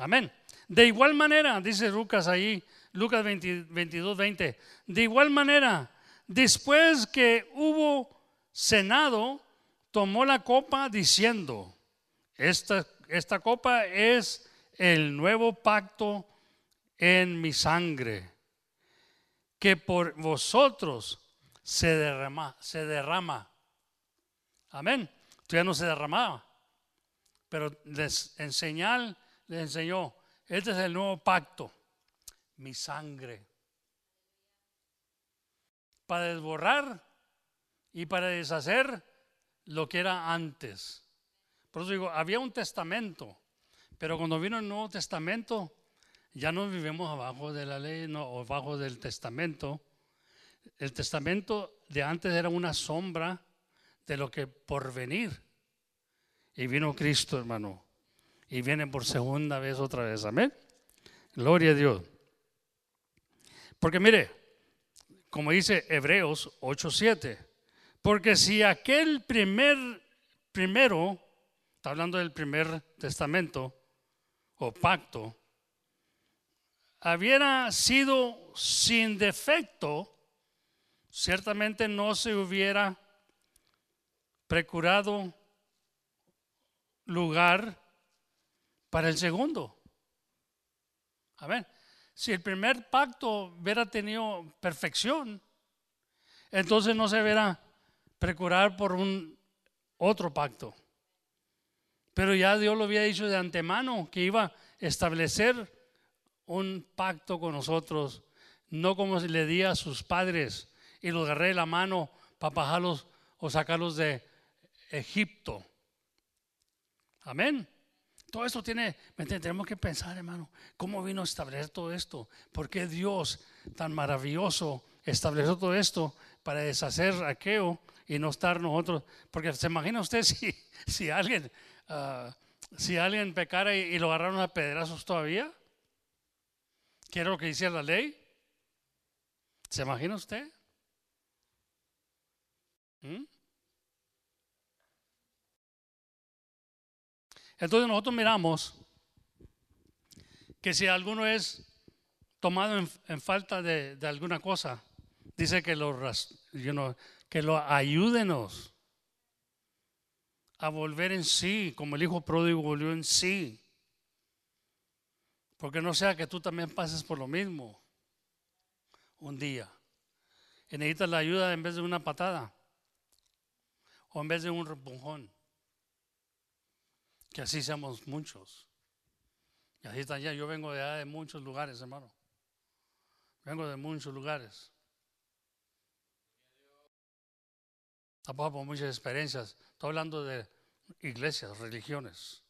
Amén. De igual manera, dice Lucas ahí, Lucas 22, 20, de igual manera, después que hubo cenado, tomó la copa diciendo, esta, esta copa es el nuevo pacto en mi sangre, que por vosotros se derrama, se derrama Amén. Ya no se derramaba. Pero les enseñar, les enseñó, este es el nuevo pacto, mi sangre. Para desborrar y para deshacer lo que era antes. Por eso digo, había un testamento, pero cuando vino el Nuevo Testamento, ya no vivimos abajo de la ley, no, o abajo del testamento. El testamento de antes era una sombra de lo que por venir. Y vino Cristo, hermano. Y viene por segunda vez otra vez. Amén. Gloria a Dios. Porque mire, como dice Hebreos 8:7, porque si aquel primer, primero, está hablando del primer testamento o pacto, hubiera sido sin defecto, ciertamente no se hubiera procurado lugar para el segundo. A ver, si el primer pacto hubiera tenido perfección, entonces no se verá procurar por un otro pacto. Pero ya Dios lo había dicho de antemano que iba a establecer un pacto con nosotros, no como le di a sus padres y los agarré la mano para bajarlos o sacarlos de, Egipto. Amén. Todo esto tiene, tenemos que pensar, hermano, cómo vino a establecer todo esto. ¿Por qué Dios tan maravilloso estableció todo esto para deshacer aquello y no estar nosotros? Porque se imagina usted si, si alguien, ah, si alguien pecara y, lo agarraron a pedrazos todavía. ¿Qué lo que decía la ley? ¿Se imagina usted? ¿Mm? Entonces nosotros miramos que si alguno es tomado en, falta de, alguna cosa, dice que lo, que lo ayúdenos a volver en sí, como el hijo pródigo volvió en sí. Porque no sea que tú también pases por lo mismo. un día. Y necesitas la ayuda en vez de una patada o en vez de un repujón. Que así seamos muchos. Y así está ya. Yo vengo de, muchos lugares, hermano. Vengo de muchos lugares. Tampoco por muchas experiencias. Estoy hablando de iglesias, religiones.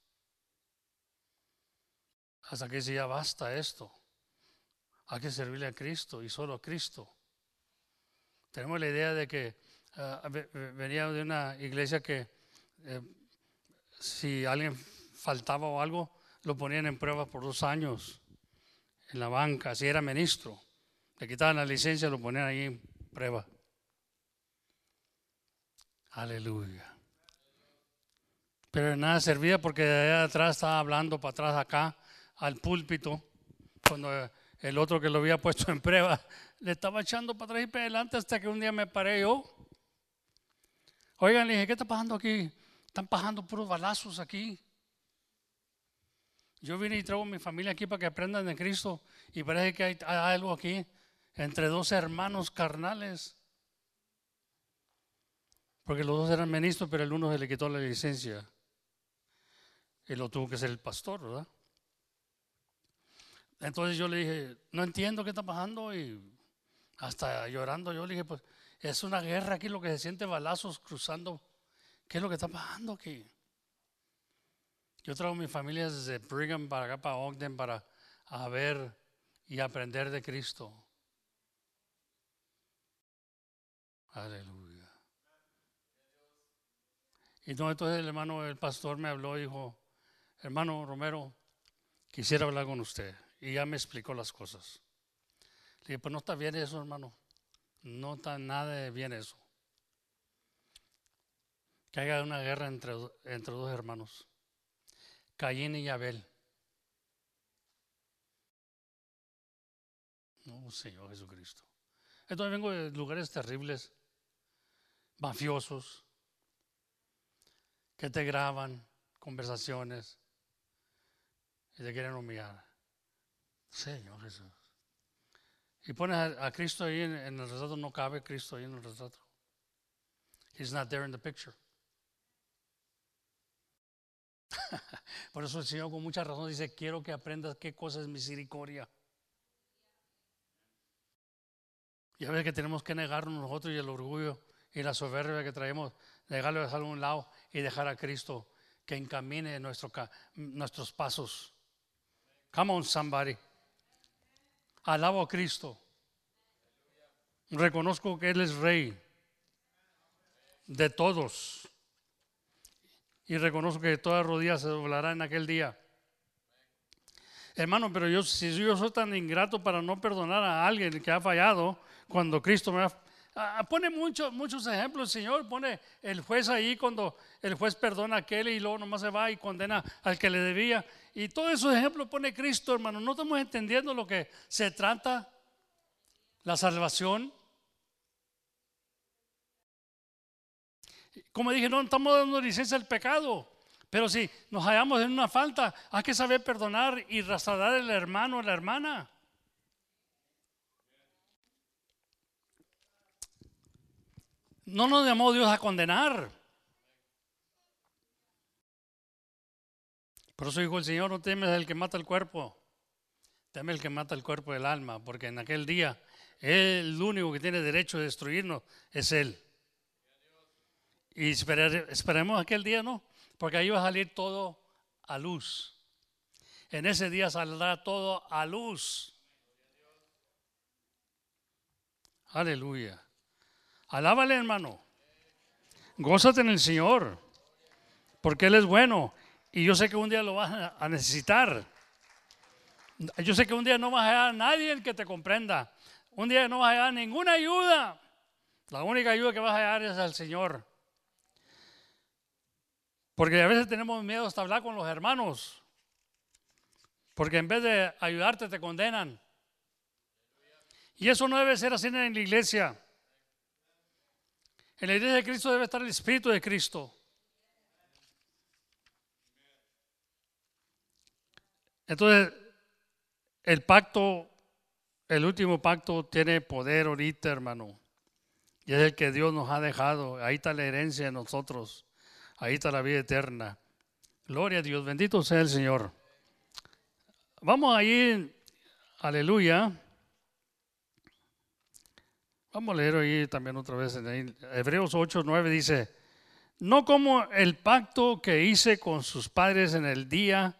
Hasta que ya basta esto. Hay que servirle a Cristo y solo a Cristo. Tenemos la idea de que uh, venía de una iglesia que eh, si alguien faltaba o algo, lo ponían en prueba por dos años en la banca, si era ministro. Le quitaban la licencia, lo ponían ahí en prueba. Aleluya. Pero nada servía porque de allá atrás estaba hablando para atrás acá al púlpito, cuando el otro que lo había puesto en prueba le estaba echando para atrás y para adelante hasta que un día me paré yo. Oigan, le dije, ¿qué está pasando aquí? Están pasando puros balazos aquí. Yo vine y traigo a mi familia aquí para que aprendan de Cristo y parece que hay, algo aquí entre dos hermanos carnales. Porque los dos eran ministros, pero el uno se le quitó la licencia. Y lo tuvo que ser el pastor, ¿verdad? Entonces yo le dije, no entiendo qué está pasando y hasta llorando yo le dije, pues es una guerra aquí lo que se siente balazos cruzando. ¿Qué es lo que está pasando aquí? Yo traigo mi familia desde Brigham para acá, para Ogden, para ver y aprender de Cristo. Aleluya. Y entonces el hermano, el pastor me habló y dijo, hermano Romero, quisiera hablar con usted. Y ya me explicó las cosas. Le dije, pues no está bien eso, hermano. No está nada bien eso. Que haya una guerra entre, entre dos hermanos. Caín y Abel. No, Señor Jesucristo. Entonces vengo de lugares terribles, mafiosos, que te graban conversaciones y te quieren humillar. Señor Jesús. Y pones a, Cristo ahí en, el retrato, no cabe Cristo ahí en el retrato. He's not there in the picture. Por eso el Señor con mucha razón dice, quiero que aprendas qué cosa es misericordia. Y a veces que tenemos que negarnos nosotros y el orgullo y la soberbia que traemos, dejarlo a un lado y dejar a Cristo que encamine nuestro, nuestros pasos. Come on, somebody. Alabo a Cristo. Reconozco que Él es rey de todos. Y reconozco que todas rodillas se doblarán en aquel día. Hermano, pero yo, si yo soy tan ingrato para no perdonar a alguien que ha fallado, cuando Cristo me ha... Ah, pone muchos muchos ejemplos, Señor. Pone el juez ahí cuando el juez perdona a aquel y luego nomás se va y condena al que le debía. Y todos esos ejemplos pone Cristo, hermano. No estamos entendiendo lo que se trata, la salvación. Como dije, no estamos dando licencia al pecado. Pero si nos hallamos en una falta, hay que saber perdonar y rastrear al hermano o la hermana. No nos llamó Dios a condenar. Por eso dijo el Señor, no temes al que mata el cuerpo, teme el que mata el cuerpo del alma, porque en aquel día el único que tiene derecho a destruirnos es Él. Y esperemos aquel día, ¿no? Porque ahí va a salir todo a luz. En ese día saldrá todo a luz. Aleluya. Alábale, hermano. Gózate en el Señor, porque Él es bueno y yo sé que un día lo vas a necesitar. Yo sé que un día no vas a hallar a nadie que te comprenda. Un día no vas a hallar ninguna ayuda. La única ayuda que vas a hallar es al Señor. Porque a veces tenemos miedo hasta hablar con los hermanos. Porque en vez de ayudarte te condenan. Y eso no debe ser así en la iglesia. En la iglesia de Cristo debe estar el Espíritu de Cristo. Entonces, el pacto el último pacto tiene poder ahorita, hermano. Y es el que Dios nos ha dejado. Ahí está la herencia de nosotros. Ahí está la vida eterna. Gloria a Dios. Bendito sea el Señor. Vamos ahí, aleluya. Vamos a leer ahí también otra vez en Hebreos 8, 9 dice, no como el pacto que hice con sus padres en el día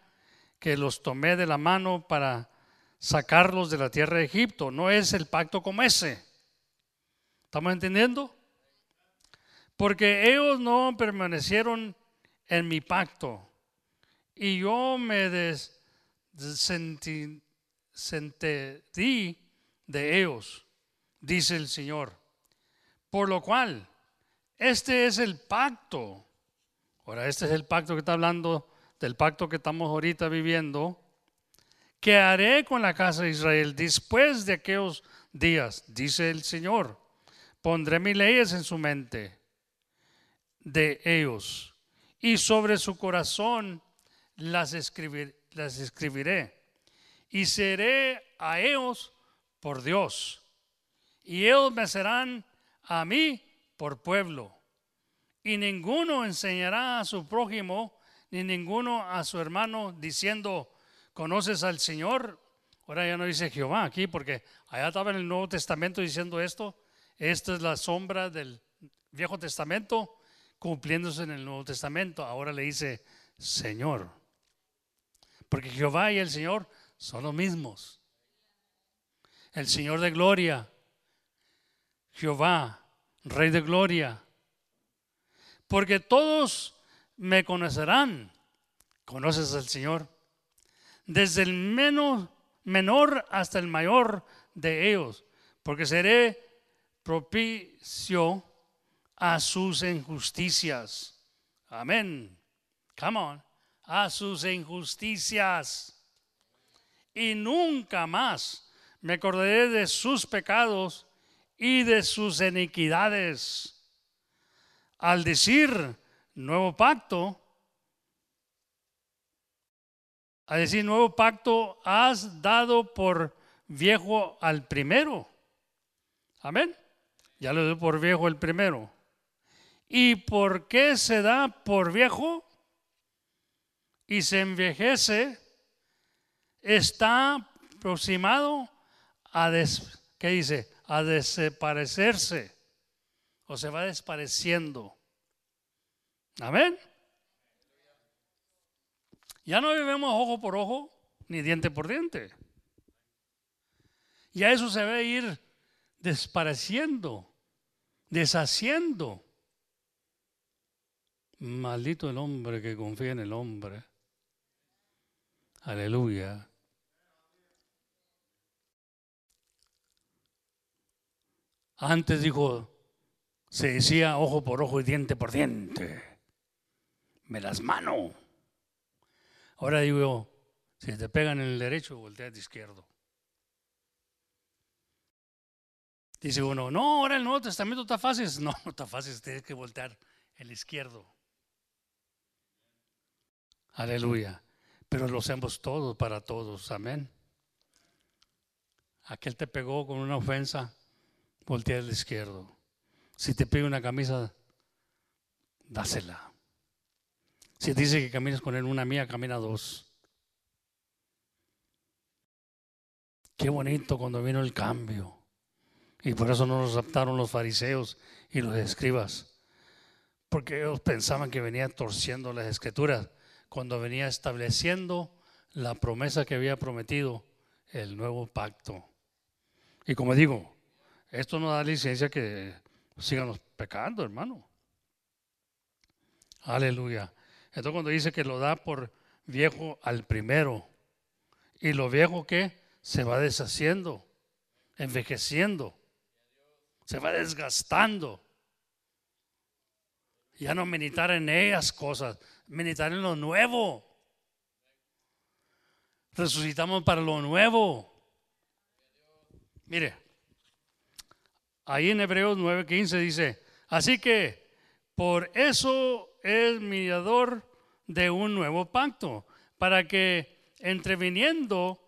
que los tomé de la mano para sacarlos de la tierra de Egipto. No es el pacto como ese. ¿Estamos entendiendo? Porque ellos no permanecieron en mi pacto y yo me desentendí de ellos, dice el Señor. Por lo cual, este es el pacto. Ahora, este es el pacto que está hablando, del pacto que estamos ahorita viviendo, que haré con la casa de Israel después de aquellos días, dice el Señor. Pondré mis leyes en su mente de ellos. Y sobre su corazón las, las escribiré. Y seré a ellos por Dios. Y ellos me serán a mí por pueblo. Y ninguno enseñará a su prójimo ni ninguno a su hermano diciendo ¿conoces al Señor? Ahora ya no dice Jehová aquí, porque allá estaba en el Nuevo Testamento diciendo esto. Esta es la sombra del Viejo Testamento cumpliéndose en el Nuevo Testamento. Ahora le dice Señor. Porque Jehová y el Señor son los mismos. El Señor de gloria, Jehová, Rey de gloria. Porque todos me conocerán. ¿Conoces al Señor? desde el menos, menor hasta el mayor de ellos, porque seré propicio a sus injusticias. Amén. Come on. A sus injusticias. Y nunca más me acordaré de sus pecados y de sus iniquidades. Al decir nuevo pacto, a decir, nuevo pacto has dado por viejo al primero. Amén. Ya le doy por viejo el primero. ¿Y por qué se da por viejo y se envejece? Está aproximado a, ¿qué dice? A desaparecerse. O se va despareciendo. Amén. Ya no vivimos ojo por ojo ni diente por diente. Ya eso se ve ir despareciendo, deshaciendo. Maldito el hombre que confía en el hombre. Aleluya. Antes dijo, se decía ojo por ojo y diente por diente. Me las manos. Ahora digo, si te pegan en el derecho, voltea de izquierdo. Dice uno, no, ahora el Nuevo Testamento está fácil. No, no está fácil, tienes que voltear el izquierdo. Aleluya. Pero lo hacemos todos para todos. Amén. Aquel te pegó con una ofensa, voltea el izquierdo. Si te pide una camisa, dásela. Si dice que caminas con él una mía, camina dos. Qué bonito cuando vino el cambio. Y por eso no los adaptaron los fariseos y los escribas. Porque ellos pensaban que venía torciendo las escrituras cuando venía estableciendo la promesa que había prometido el nuevo pacto. Y como digo, esto no da licencia que sigamos pecando, hermano. Aleluya. Entonces cuando dice que lo da por viejo al primero, y lo viejo que se va deshaciendo, envejeciendo, se va desgastando. Ya no meditar en ellas cosas, meditar en lo nuevo. Resucitamos para lo nuevo. Mire, ahí en Hebreos 9:15 dice, así que por eso es mediador de un nuevo pacto, para que entreviniendo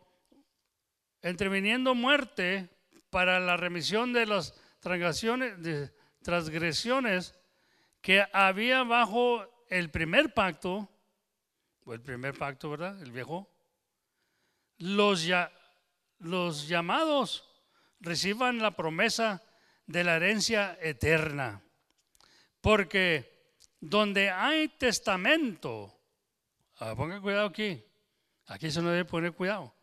entreviniendo muerte para la remisión de las transgresiones, de transgresiones que había bajo el primer pacto, o el primer pacto, ¿verdad? El viejo. Los, ya, los llamados reciban la promesa de la herencia eterna. Porque donde hay testamento, ah, ponga cuidado aquí, aquí se nos debe poner cuidado.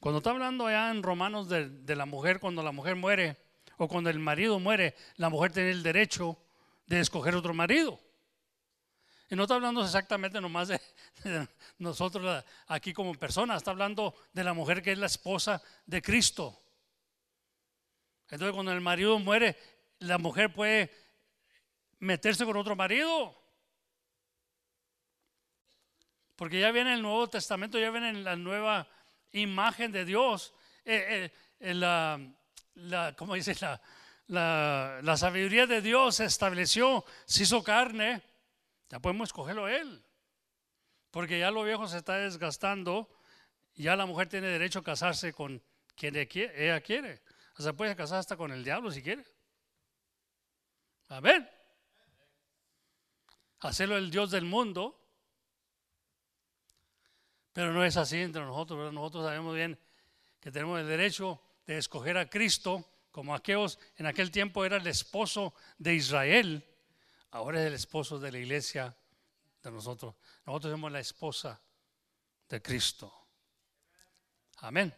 Cuando está hablando allá en Romanos de, de, la mujer, cuando la mujer muere o cuando el marido muere, la mujer tiene el derecho de escoger otro marido. Y no está hablando exactamente nomás de, nosotros aquí como personas, está hablando de la mujer que es la esposa de Cristo. Entonces cuando el marido muere, la mujer puede meterse con otro marido. Porque ya viene el Nuevo Testamento, ya viene la nueva imagen de Dios. Eh, eh, la, la, ¿Cómo dice? La, la, la, sabiduría de Dios se estableció, se hizo carne. Ya podemos escogerlo Él. Porque ya lo viejo se está desgastando. Ya la mujer tiene derecho a casarse con quien ella quiere. O sea, puede casar hasta con el diablo si quiere. Amén. Hacerlo el Dios del mundo. Pero no es así entre nosotros. Nosotros sabemos bien que tenemos el derecho de escoger a Cristo como aquellos en aquel tiempo era el esposo de Israel. Ahora es el esposo de la iglesia de nosotros. Nosotros somos la esposa de Cristo. Amén.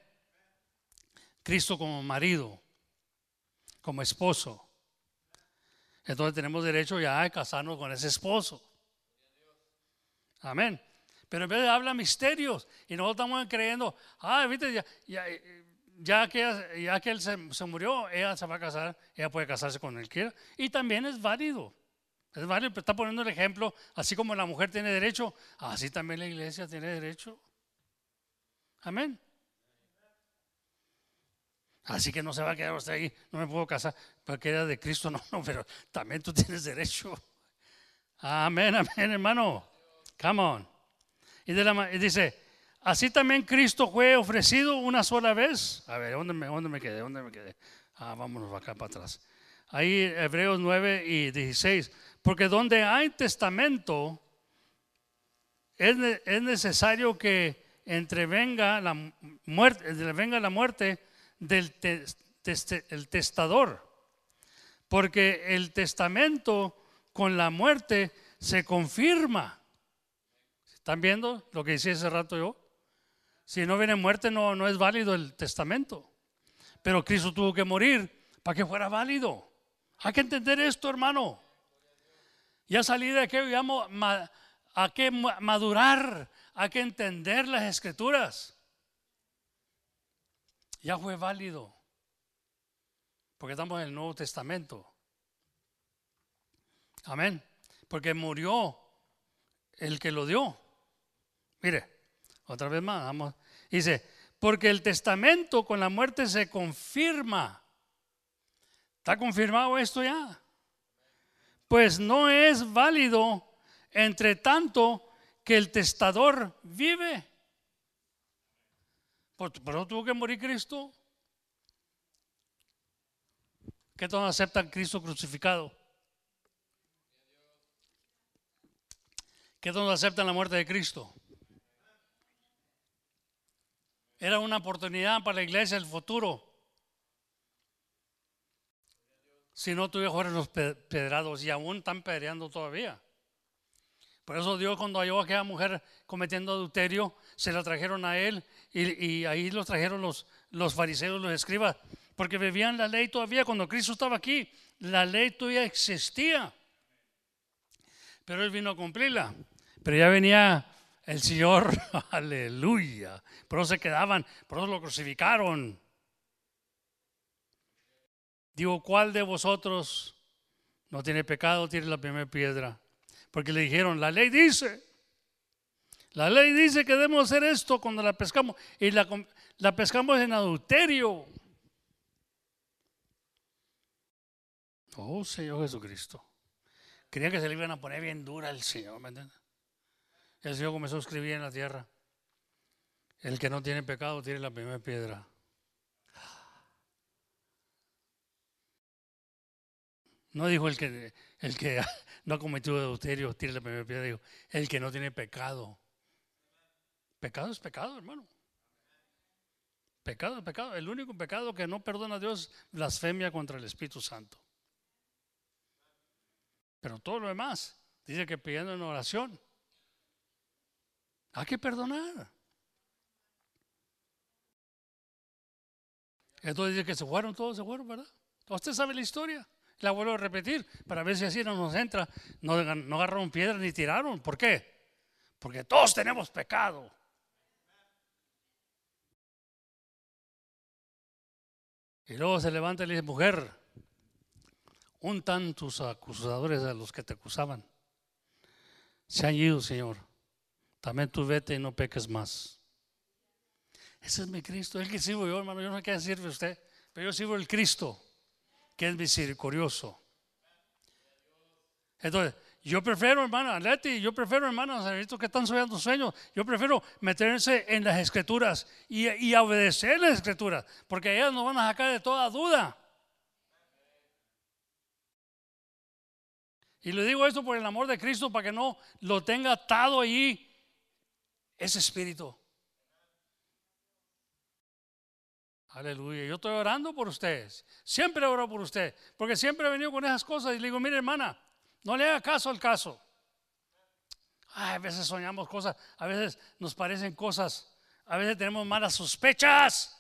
Cristo como marido, como esposo. Entonces tenemos derecho ya a casarnos con ese esposo. Amén. Pero en vez de hablar misterios y nosotros estamos creyendo, ah, viste, ya, ya, ya que, ya que él se, se, murió, ella se va a casar, ella puede casarse con él quiera. Y también es válido. Es válido, pero está poniendo el ejemplo, así como la mujer tiene derecho, así también la iglesia tiene derecho. Amén. Así que no se va a quedar usted ahí, no me puedo casar porque era de Cristo, no, no, pero también tú tienes derecho. Amén, amén, hermano. Come on. Y dice, así también Cristo fue ofrecido una sola vez. A ver, ¿dónde me, dónde me quedé? ¿Dónde me quedé? Ah, vámonos acá para atrás. Ahí Hebreos 9 y 16. Porque donde hay testamento, es, es necesario que entrevenga la muerte, entrevenga la muerte del el testador, porque el testamento con la muerte se confirma. ¿Están viendo lo que decía hace rato yo? Si no viene muerte no, no es válido el testamento. Pero Cristo tuvo que morir para que fuera válido. Hay que entender esto, hermano. Ya salí de aquí, digamos, hay que madurar, hay que entender las escrituras ya fue válido. Porque estamos en el Nuevo Testamento. Amén. Porque murió el que lo dio. Mire, otra vez más, vamos. Dice, porque el testamento con la muerte se confirma. ¿Está confirmado esto ya? Pues no es válido entre tanto que el testador vive. ¿Por, eso tuvo que morir Cristo? ¿Qué todos aceptan Cristo crucificado? ¿Qué todos aceptan la muerte de Cristo? Era una oportunidad para la iglesia el futuro. Si no tuvieron los pedrados y aún están pedreando todavía. Por eso Dios cuando halló a aquella mujer cometiendo adulterio, se la trajeron a él y, ahí los trajeron los, fariseos, los escribas, porque bebían la ley todavía. Cuando Cristo estaba aquí, la ley todavía existía. Pero él vino a cumplirla. Pero ya venía el Señor, aleluya. Por eso se quedaban, por eso lo crucificaron. Digo, ¿cuál de vosotros no tiene pecado? Tiene la primera piedra. Porque le dijeron, la ley dice. La ley dice que debemos hacer esto cuando la pescamos y la, la pescamos en adulterio. Oh Señor Jesucristo. Creía que se le iban a poner bien dura el Señor, ¿me El Señor comenzó a escribir en la tierra. El que no tiene pecado tiene la primera piedra. No dijo el que, el que no ha cometido adulterio, tiene la primera piedra, dijo, el que no tiene pecado. Pecado es pecado, hermano. Pecado es pecado. El único pecado que no perdona a Dios blasfemia contra el Espíritu Santo. Pero todo lo demás, dice que pidiendo en oración, hay que perdonar. Entonces dice que se fueron, todos se fueron, ¿verdad? Usted sabe la historia. La vuelvo a repetir para ver si así no nos entra. No, no agarraron piedra ni tiraron. ¿Por qué? Porque todos tenemos pecado. Y luego se levanta y le dice, mujer, un tantos acusadores a los que te acusaban. Se han ido, Señor. También tú vete y no peques más. Ese es mi Cristo, el que sirvo yo, hermano. Yo no sé qué sirve usted, pero yo sirvo el Cristo, que es misericordioso. Entonces, yo prefiero, hermana Leti, yo prefiero, hermanos, que están soñando sueños, yo prefiero meterse en las escrituras y, y obedecer las escrituras, porque ellas nos van a sacar de toda duda. Y le digo esto por el amor de Cristo, para que no lo tenga atado allí ese espíritu. Aleluya. Yo estoy orando por ustedes. Siempre oro por usted. Porque siempre he venido con esas cosas y le digo, mire hermana, no le haga caso al caso. a veces soñamos cosas, a veces nos parecen cosas, a veces tenemos malas sospechas.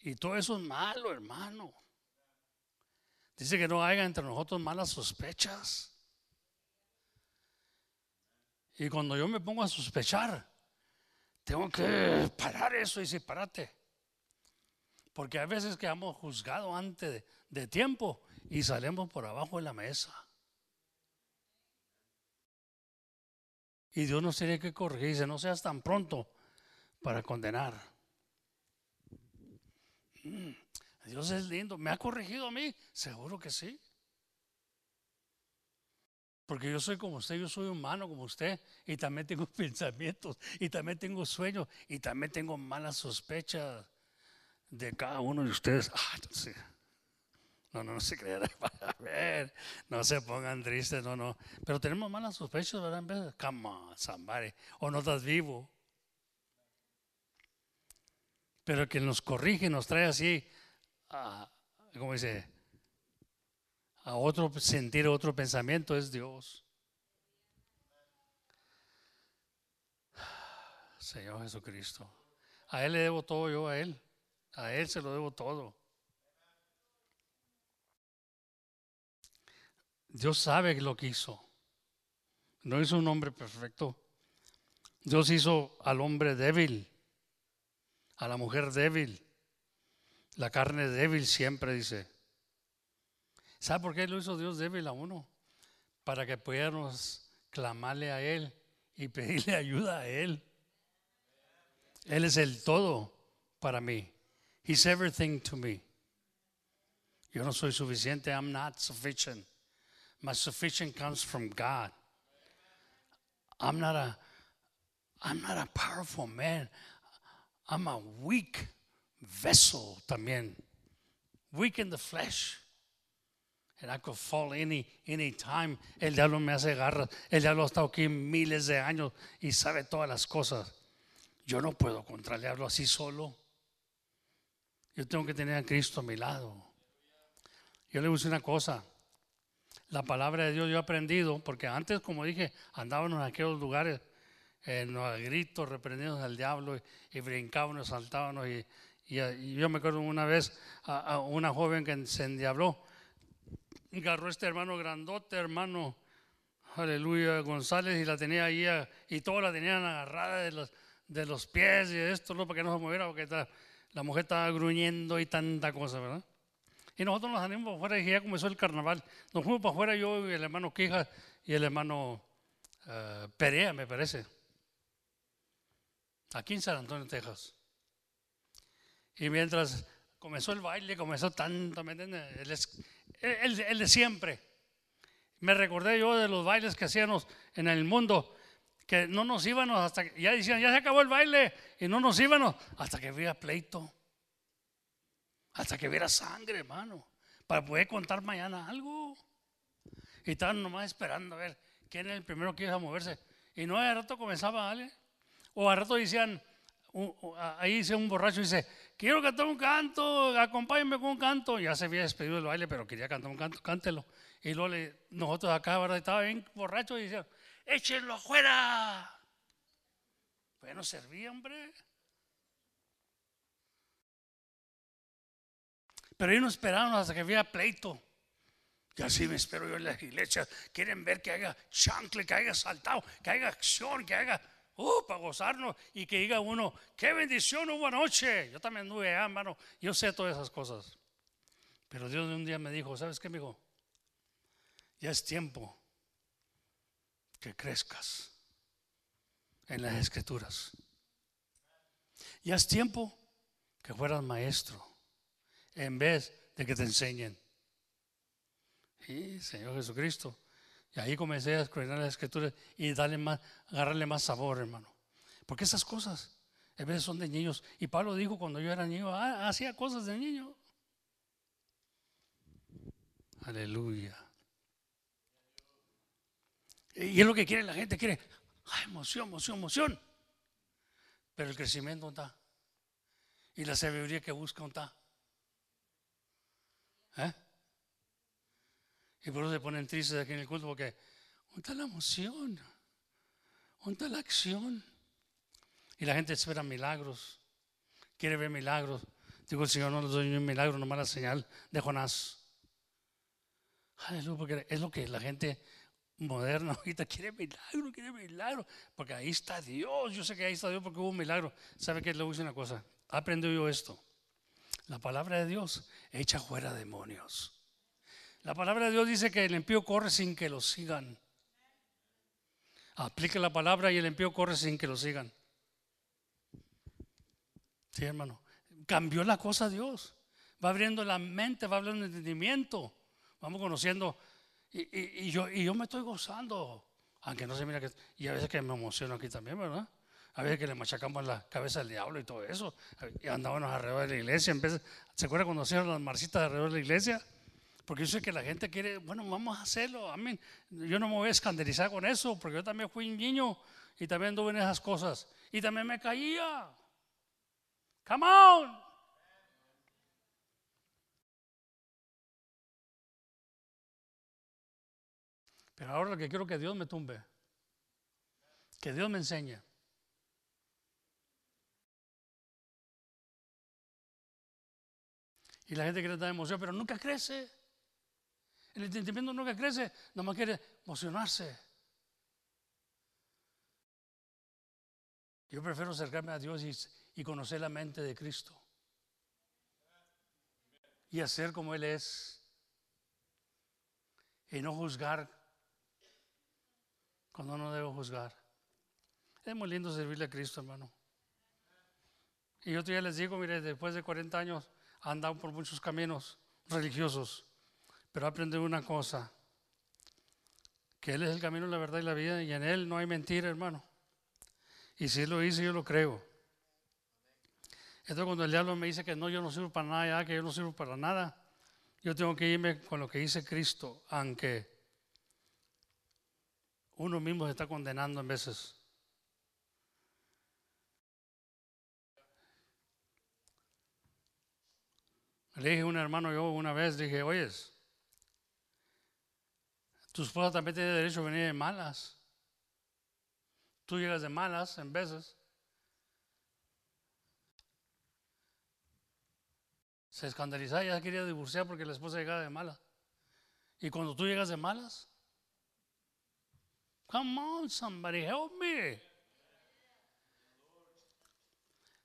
Y todo eso es malo, hermano. Dice que no haya entre nosotros malas sospechas. Y cuando yo me pongo a sospechar, tengo que parar eso y decir, parate. Porque a veces quedamos juzgados antes de, tiempo y salimos por abajo de la mesa. Y Dios nos tiene que corregir. Dice, no seas tan pronto para condenar. Mm, Dios es lindo. ¿Me ha corregido a mí? Seguro que sí. Porque yo soy como usted, yo soy humano como usted y también tengo pensamientos y también tengo sueños y también tengo malas sospechas de cada uno de ustedes. Ah, no, no, no, se crean. A ver, no se pongan tristes, no, no. Pero tenemos malas sospechas, ¿verdad? En vez come on, somebody. O no estás vivo. Pero que nos corrige, nos trae así, a, ¿cómo dice? A otro sentir, otro pensamiento es Dios. Señor Jesucristo. A Él le debo todo yo, a Él. A Él se lo debo todo. Dios sabe lo que hizo. No hizo un hombre perfecto. Dios hizo al hombre débil, a la mujer débil. La carne débil siempre dice. ¿Sabe por qué lo hizo Dios débil a uno? Para que pudiéramos clamarle a Él y pedirle ayuda a Él. Él es el todo para mí. He's everything to me. Yo no soy suficiente. I'm not sufficient. My sufficient comes from God. I'm not a I'm not a powerful man. I'm a weak vessel también. Weak in the flesh. And I could fall any, any time. El diablo me hace garras. El diablo ha estado aquí miles de años y sabe todas las cosas. Yo no puedo contra así solo. Yo tengo que tener a Cristo a mi lado. Yo le a decir una cosa. La palabra de Dios yo he aprendido, porque antes, como dije, andábamos en aquellos lugares, en los gritos, reprendiendo al diablo, y, brincábamos, saltábamos. Y, y, yo me acuerdo una vez a, una joven que se endiabló agarró este hermano grandote, hermano, aleluya, González, y la tenía ahí, y todos la tenían agarrada de los, pies y esto, ¿no? para que no se moviera, porque la mujer estaba gruñendo y tanta cosa, ¿verdad? Y nosotros nos salimos para afuera y ya comenzó el carnaval. Nos fuimos para afuera yo y el hermano Quija y el hermano uh, Perea, me parece. Aquí en San Antonio, Texas. Y mientras comenzó el baile, comenzó tanto, ¿me entiendes? El, de siempre. Me recordé yo de los bailes que hacíamos en el mundo, que no nos íbamos hasta que ya decían, ya se acabó el baile, y no nos íbamos hasta que había pleito. hasta que viera sangre, hermano, para poder contar mañana algo. Y estaban nomás esperando a ver quién era el primero que iba a moverse. Y no, de rato comenzaba alguien. O a rato decían, ahí dice un borracho, dice, quiero cantar un canto, acompáñenme con un canto. Ya se había despedido del baile, pero quería cantar un canto, cántelo. Y luego nosotros acá, ¿verdad? Estaba bien borracho y decían, échenlo afuera. Bueno, servía, hombre. Pero ellos no esperaron hasta que había pleito. Y así me espero yo en la iglesia. Quieren ver que haya chancle, que haya saltado, que haya acción, que haya, uh, para gozarnos y que diga uno, qué bendición hubo anoche. Yo también anduve allá, hermano. Yo sé todas esas cosas. Pero Dios un día me dijo, ¿sabes qué, amigo? Ya es tiempo que crezcas en las escrituras. Ya es tiempo que fueras maestro en vez de que te enseñen. Y Señor Jesucristo. Y ahí comencé a escribir las escrituras y darle más, agarrarle más sabor, hermano. Porque esas cosas a veces son de niños. Y Pablo dijo cuando yo era niño, ah, hacía cosas de niño. Aleluya. Y es lo que quiere la gente, quiere ah, emoción, emoción, emoción. Pero el crecimiento está. Y la sabiduría que busca está. ¿Eh? Y por eso se ponen tristes aquí en el culto porque ¿dónde está la emoción? ¿Dónde la acción? Y la gente espera milagros, quiere ver milagros. Digo, el Señor no le doy un milagro, nomás la señal de Jonás. Aleluya, porque es lo que la gente moderna ahorita quiere milagro, quiere milagro, porque ahí está Dios. Yo sé que ahí está Dios porque hubo un milagro. ¿Sabe qué? Le voy a decir una cosa. Aprendí yo esto. La palabra de Dios echa fuera demonios. La palabra de Dios dice que el impío corre sin que lo sigan. Aplique la palabra y el impío corre sin que lo sigan. Sí, hermano. Cambió la cosa Dios. Va abriendo la mente, va abriendo el entendimiento. Vamos conociendo. Y, yo, me estoy gozando. Aunque no se mira que. Y a veces que me emociono aquí también, ¿verdad? A veces que le machacamos la cabeza al diablo y todo eso. Y andábamos alrededor de la iglesia. ¿Se acuerda cuando hacían las marcitas alrededor de la iglesia? Porque yo sé que la gente quiere, bueno, vamos a hacerlo. Amén. Yo no me voy a escandalizar con eso, porque yo también fui un niño y también anduve en esas cosas. Y también me caía. Come on. Pero ahora lo que quiero que Dios me tumbe. Que Dios me enseñe. Y la gente quiere dar emoción, pero nunca crece. El entendimiento nunca crece, nomás quiere emocionarse. Yo prefiero acercarme a Dios y, conocer la mente de Cristo. Y hacer como Él es. Y no juzgar cuando no debo juzgar. Es muy lindo servirle a Cristo, hermano. Y yo ya les digo, mire, después de 40 años, andado por muchos caminos religiosos, pero aprendí una cosa, que Él es el camino, la verdad y la vida, y en Él no hay mentira, hermano. Y si Él lo hizo, yo lo creo. Entonces cuando el diablo me dice que no, yo no sirvo para nada, que yo no sirvo para nada, yo tengo que irme con lo que dice Cristo, aunque uno mismo se está condenando en veces. Le dije a un hermano yo una vez, dije, oyes, tu esposa también tiene derecho a venir de malas. Tú llegas de malas en veces. Se escandalizaba, ya quería divorciar porque la esposa llegaba de malas. Y cuando tú llegas de malas, come on, somebody help me.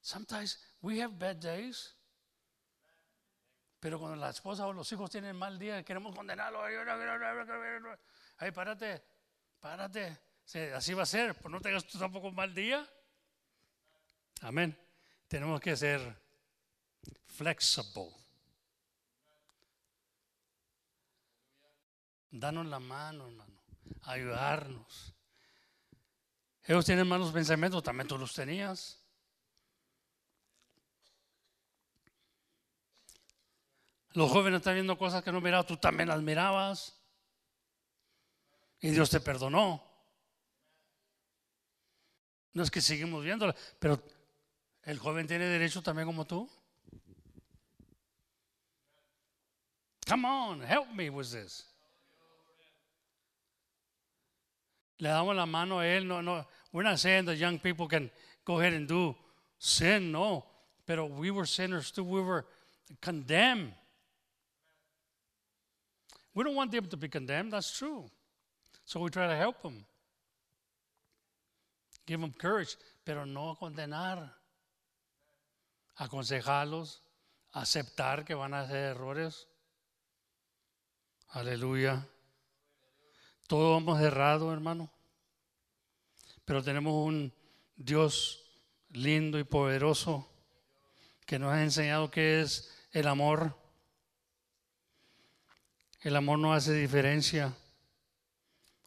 Sometimes we have bad days. Pero cuando la esposa o los hijos tienen mal día, queremos condenarlo. Ay, párate, párate. Así va a ser, pues no tengas tú tampoco un mal día. Amén. Tenemos que ser flexible. Danos la mano, hermano. Ayudarnos. Ellos tienen malos pensamientos, también tú los tenías. Los jóvenes están viendo cosas que no miraban, tú también las mirabas. Y Dios te perdonó. No es que seguimos viéndola, pero el joven tiene derecho también como tú. Come on, help me with this. Le damos la mano a él. No, no. We're not saying that young people can go ahead and do sin, no. Pero we were sinners too. We were condemned. We don't want them to be condemned. That's true. So we try to help them. Give them courage, pero no condenar. Aconsejarlos, aceptar que van a hacer errores. Aleluya. Todos hemos errado, hermano. Pero tenemos un Dios lindo y poderoso que nos ha enseñado qué es el amor. El amor no hace diferencia.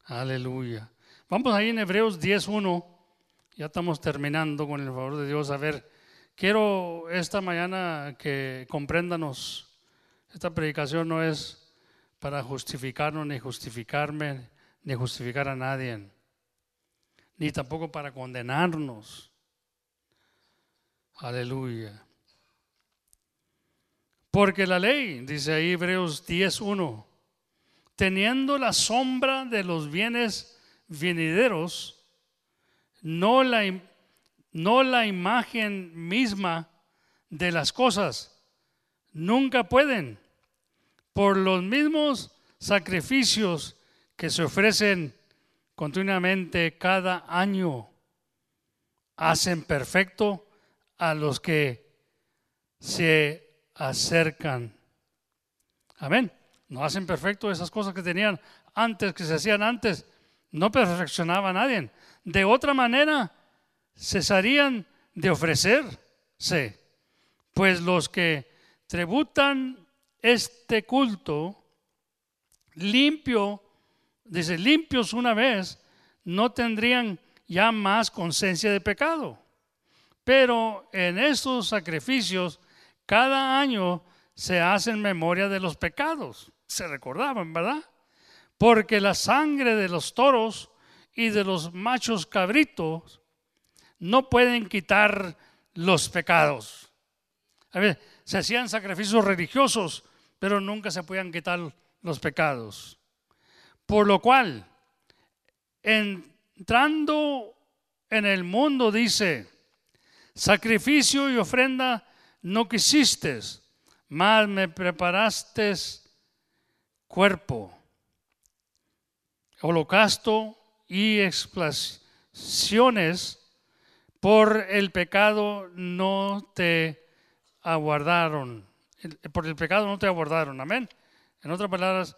Aleluya. Vamos ahí en Hebreos 10.1. Ya estamos terminando con el favor de Dios. A ver, quiero esta mañana que compréndanos. Esta predicación no es para justificarnos, ni justificarme, ni justificar a nadie, ni tampoco para condenarnos. Aleluya. Porque la ley, dice ahí Hebreos 10.1, teniendo la sombra de los bienes venideros, no la, no la imagen misma de las cosas, nunca pueden, por los mismos sacrificios que se ofrecen continuamente cada año, hacen perfecto a los que se acercan. Amén. No hacen perfecto esas cosas que tenían antes, que se hacían antes. No perfeccionaba a nadie. De otra manera, cesarían de ofrecerse. Pues los que tributan este culto limpio, dice, limpios una vez, no tendrían ya más conciencia de pecado. Pero en estos sacrificios cada año se hacen memoria de los pecados. Se recordaban, ¿verdad? Porque la sangre de los toros y de los machos cabritos no pueden quitar los pecados. A ver, se hacían sacrificios religiosos, pero nunca se podían quitar los pecados. Por lo cual, entrando en el mundo, dice, sacrificio y ofrenda no quisiste, mas me preparaste cuerpo, holocausto y expiaciones por el pecado no te aguardaron. Por el pecado no te aguardaron. Amén. En otras palabras,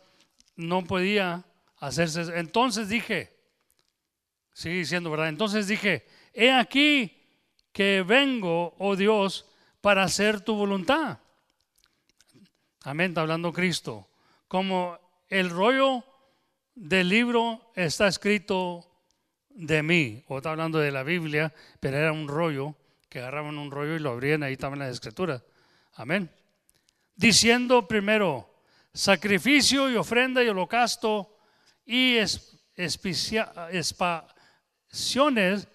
no podía hacerse. Entonces dije, sigue diciendo, ¿verdad? Entonces dije, he aquí que vengo, oh Dios, para hacer tu voluntad. Amén, está hablando Cristo. Como el rollo del libro está escrito de mí, o está hablando de la Biblia, pero era un rollo, que agarraban un rollo y lo abrían, ahí estaban las escrituras. Amén. Diciendo primero, sacrificio y ofrenda y holocausto y expiaciones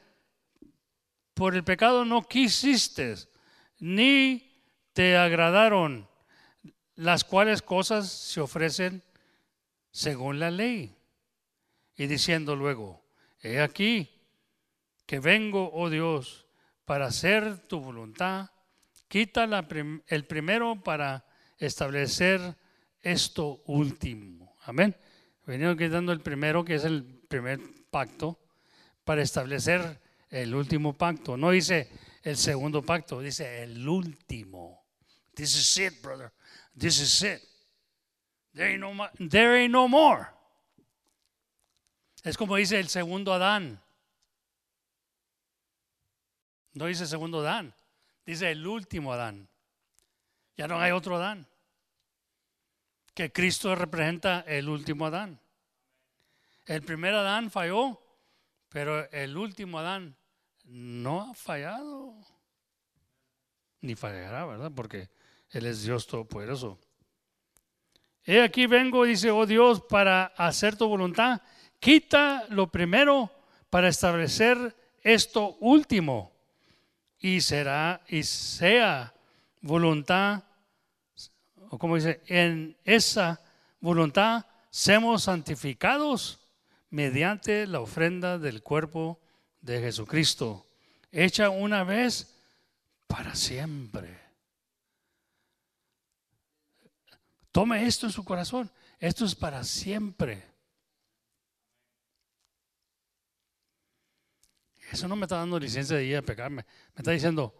por el pecado no quisiste, ni te agradaron, las cuales cosas se ofrecen según la ley. Y diciendo luego, he aquí que vengo, oh Dios, para hacer tu voluntad, quita el primero para establecer esto último. Amén. Venimos quitando el primero, que es el primer pacto, para establecer el último pacto. No dice el segundo pacto, dice el último. This is it, brother. This is it. There ain't no, more. Es como dice el segundo Adán. No dice segundo Adán, dice el último Adán. Ya no hay otro Adán. Que Cristo representa el último Adán. El primer Adán falló, pero el último Adán no ha fallado. Ni fallará, ¿verdad? Porque Él es Dios Todopoderoso. He aquí vengo, dice, oh Dios, para hacer tu voluntad. Quita lo primero para establecer esto último. Y será, y sea voluntad, o como dice, en esa voluntad seamos santificados mediante la ofrenda del cuerpo de Jesucristo, hecha una vez para siempre. Tome esto en su corazón. Esto es para siempre. Eso no me está dando licencia de ir a pecarme. Me está diciendo,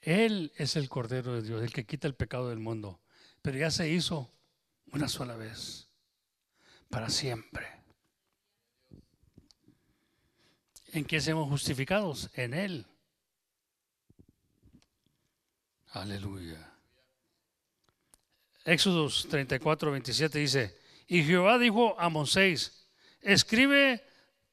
Él es el Cordero de Dios, el que quita el pecado del mundo. Pero ya se hizo una sola vez, para siempre. ¿En qué somos justificados? En Él. Aleluya. Éxodos 34, 27 dice, y Jehová dijo a Moisés, escribe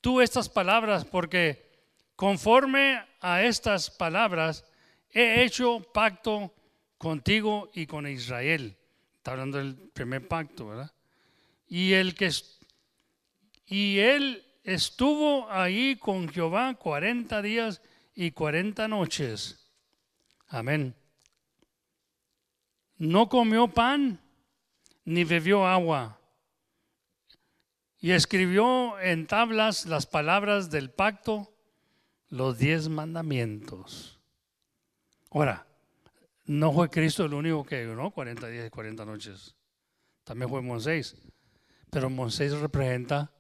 tú estas palabras porque conforme a estas palabras he hecho pacto contigo y con Israel. Está hablando del primer pacto, ¿verdad? Y el que y él estuvo ahí con Jehová 40 días y 40 noches. Amén no comió pan ni bebió agua. Y escribió en tablas las palabras del pacto, los diez mandamientos. Ahora, no fue Cristo el único que ¿no? 40 días y 40 noches. También fue Moisés. Pero Moisés representa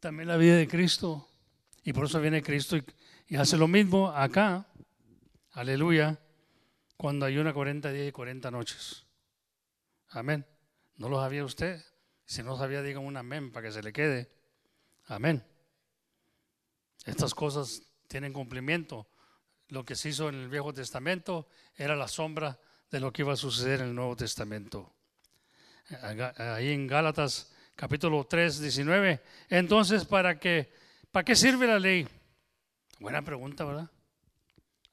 también la vida de Cristo. Y por eso viene Cristo y hace lo mismo acá. Aleluya cuando hay una 40 días y 40 noches. Amén. ¿No lo sabía usted? Si no sabía, diga un amén para que se le quede. Amén. Estas cosas tienen cumplimiento. Lo que se hizo en el Viejo Testamento era la sombra de lo que iba a suceder en el Nuevo Testamento. Ahí en Gálatas capítulo 3, 19. Entonces, ¿para qué, ¿para qué sirve la ley? Buena pregunta, ¿verdad?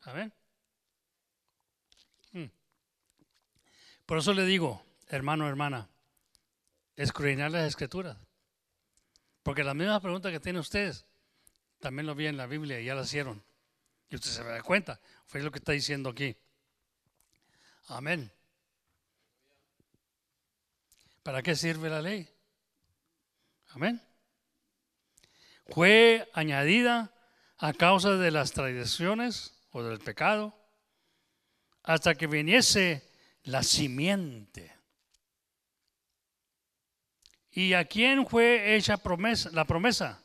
Amén. Por eso le digo, hermano, hermana, escudriñar las escrituras. Porque las mismas preguntas que tienen ustedes, también lo vi en la Biblia y ya las hicieron. Y usted se da cuenta, fue lo que está diciendo aquí. Amén. ¿Para qué sirve la ley? Amén. Fue añadida a causa de las tradiciones o del pecado hasta que viniese la simiente. ¿Y a quién fue hecha promesa, la promesa?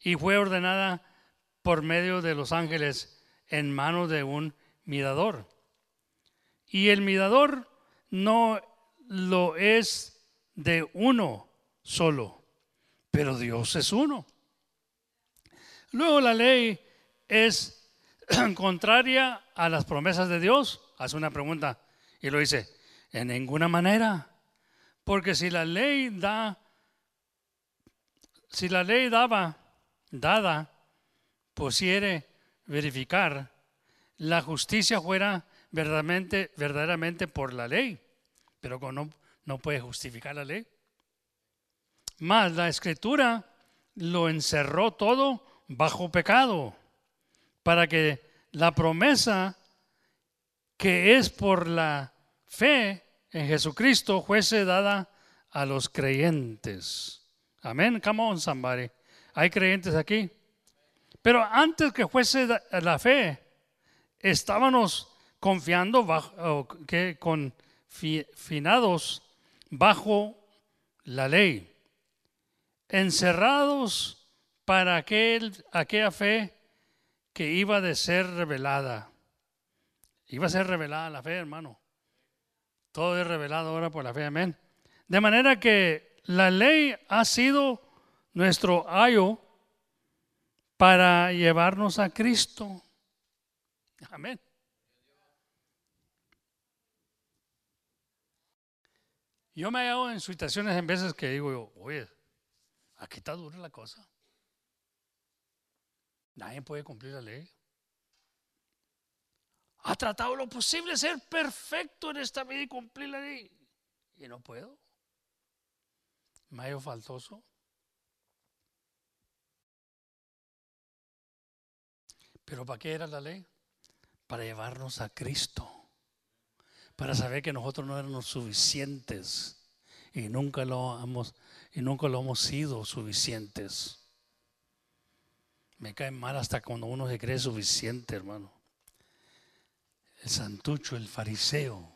Y fue ordenada por medio de los ángeles en manos de un mirador. Y el mirador no lo es de uno solo, pero Dios es uno. Luego la ley es contraria a las promesas de Dios. Hace una pregunta, y lo dice, en ninguna manera. Porque si la ley da, si la ley daba, dada, pusiere verificar, la justicia fuera verdaderamente, verdaderamente por la ley, pero no, no puede justificar la ley. Más la escritura lo encerró todo bajo pecado, para que la promesa que es por la fe en Jesucristo fuese dada a los creyentes. Amén. Come on, somebody. Hay creyentes aquí. Pero antes que fuese la fe, estábamos confiando bajo, que confinados bajo la ley, encerrados para aquel, aquella fe que iba de ser revelada. Iba a ser revelada la fe, hermano. Todo es revelado ahora por la fe, amén. De manera que la ley ha sido nuestro ayo para llevarnos a Cristo. Amén. Yo me hago en situaciones en veces que digo, oye, aquí está dura la cosa. Nadie puede cumplir la ley ha tratado lo posible ser perfecto en esta vida y cumplir la ley. y no puedo. Hallo faltoso. Pero ¿para qué era la ley? Para llevarnos a Cristo. Para saber que nosotros no éramos suficientes y nunca lo hemos y nunca lo hemos sido suficientes. Me cae mal hasta cuando uno se cree suficiente, hermano. El santucho, el fariseo.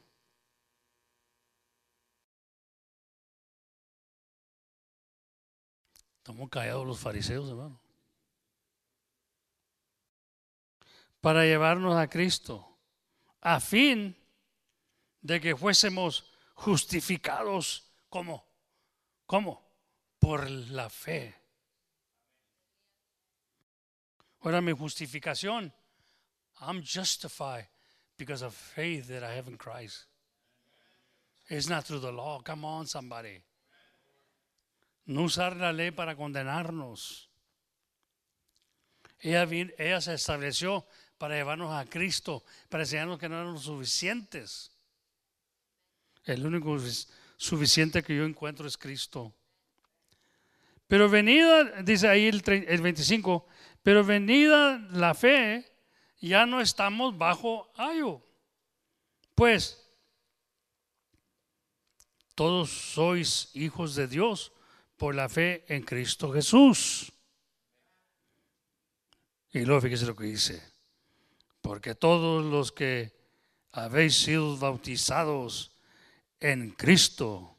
Estamos callados los fariseos, hermano. Para llevarnos a Cristo, a fin de que fuésemos justificados como, ¿cómo? Por la fe. Ahora mi justificación, I'm justified because of faith that I have in Christ. It's not through the law. Come on, somebody. No usar la ley para condenarnos. Ella, se estableció para llevarnos a Cristo, para enseñarnos que no éramos suficientes. El único sufic- suficiente que yo encuentro es Cristo. Pero venida, dice ahí el, el 25, pero venida la fe, ya no estamos bajo ayo. Pues todos sois hijos de Dios por la fe en Cristo Jesús. Y luego fíjese lo que dice. Porque todos los que habéis sido bautizados en Cristo,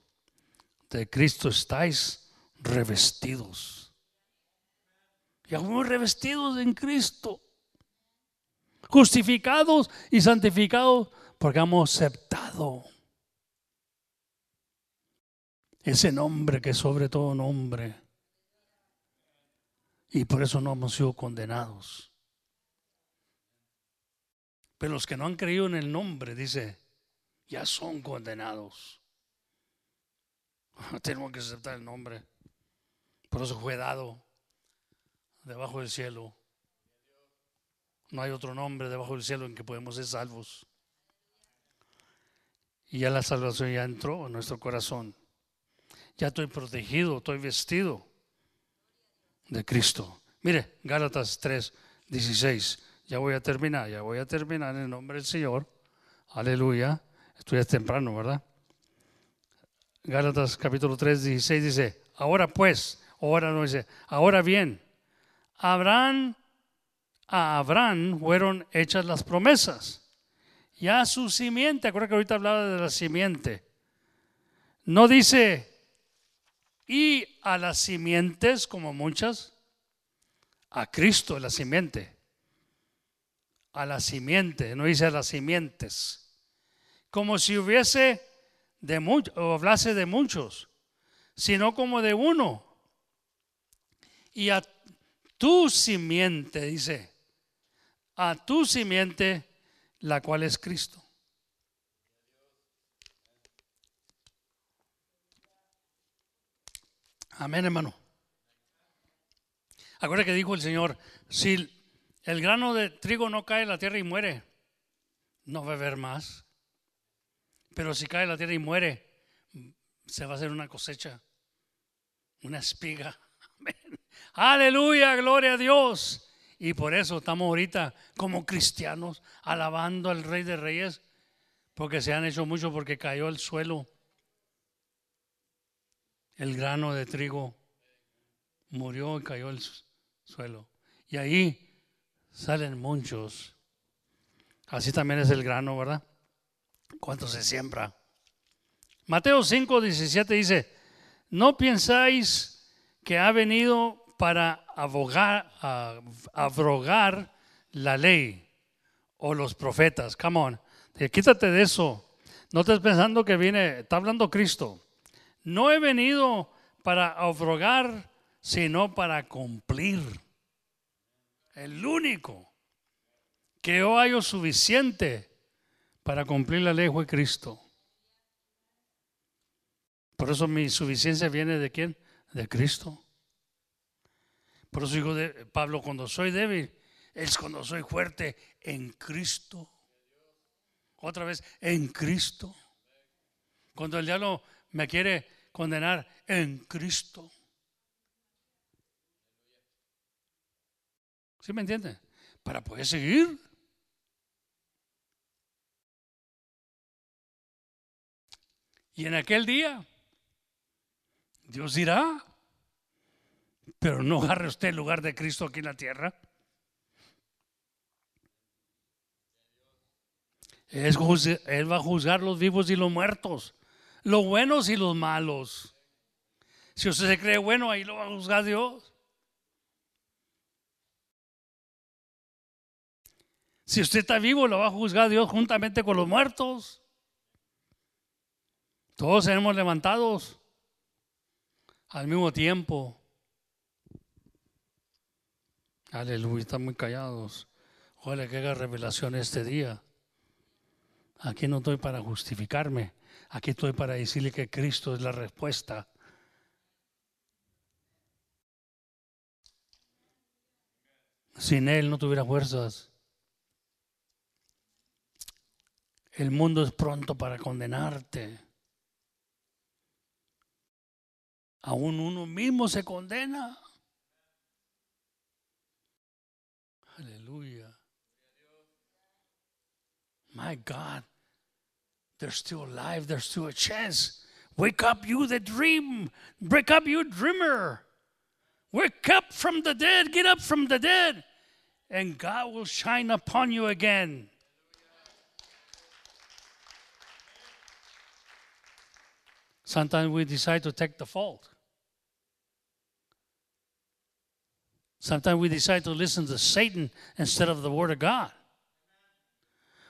de Cristo estáis revestidos. Ya fuimos revestidos en Cristo. Justificados y santificados porque hemos aceptado ese nombre que es sobre todo nombre. Y por eso no hemos sido condenados. Pero los que no han creído en el nombre, dice, ya son condenados. Tenemos que aceptar el nombre. Por eso fue dado debajo del cielo. No hay otro nombre debajo del cielo en que podemos ser salvos. Y ya la salvación ya entró en nuestro corazón. Ya estoy protegido, estoy vestido de Cristo. Mire, Gálatas 3, 16. Ya voy a terminar, ya voy a terminar en el nombre del Señor. Aleluya. Esto ya es temprano, ¿verdad? Gálatas capítulo 3, 16 dice, ahora pues, ahora no dice, ahora bien, a Abraham fueron hechas las promesas. Ya su simiente, acuérdate que ahorita hablaba de la simiente. No dice, y a las simientes, como muchas, a Cristo la simiente. A la simiente, no dice a las simientes. Como si hubiese de muchos, o hablase de muchos, sino como de uno. Y a tu simiente, dice, a tu simiente, la cual es Cristo. Amén, hermano. Acuérdate que dijo el Señor, si el grano de trigo no cae en la tierra y muere, no va a haber más. Pero si cae en la tierra y muere, se va a hacer una cosecha, una espiga. Amén. Aleluya, gloria a Dios. Y por eso estamos ahorita como cristianos alabando al Rey de Reyes, porque se han hecho mucho porque cayó el suelo. El grano de trigo murió y cayó su- suelo. Y ahí salen muchos. Así también es el grano, ¿verdad? ¿Cuánto se siembra? Mateo 5, 17 dice, no pensáis que ha venido para abogar, abrogar la ley o los profetas. Come on, quítate de eso. No estés pensando que viene, está hablando Cristo. No he venido para abrogar, sino para cumplir. El único que yo hallo suficiente para cumplir la ley fue Cristo. Por eso mi suficiencia viene de quién? De Cristo. Por eso digo de Pablo, cuando soy débil, es cuando soy fuerte en Cristo. Otra vez, en Cristo. Cuando el diablo me quiere condenar en Cristo. ¿Sí me entiende? Para poder seguir. Y en aquel día, Dios dirá, pero no agarre usted el lugar de Cristo aquí en la tierra. él va a juzgar los vivos y los muertos, los buenos y los malos. Si usted se cree bueno, ahí lo va a juzgar Dios. Si usted está vivo, lo va a juzgar Dios juntamente con los muertos. Todos seremos levantados al mismo tiempo. Aleluya, están muy callados. Ojalá que haga revelación este día. Aquí no estoy para justificarme. Aquí estoy para decirle que Cristo es la respuesta. Sin Él no tuviera fuerzas. El mundo es pronto para condenarte. Aún uno mismo se condena. Aleluya. My God, they're still alive. There's still a chance. Wake up, you the dream. Break up, you dreamer. Wake up from the dead. Get up from the dead. And God will shine upon you again. Sometimes we decide to take the fault. Sometimes we decide to listen to Satan instead of the Word of God.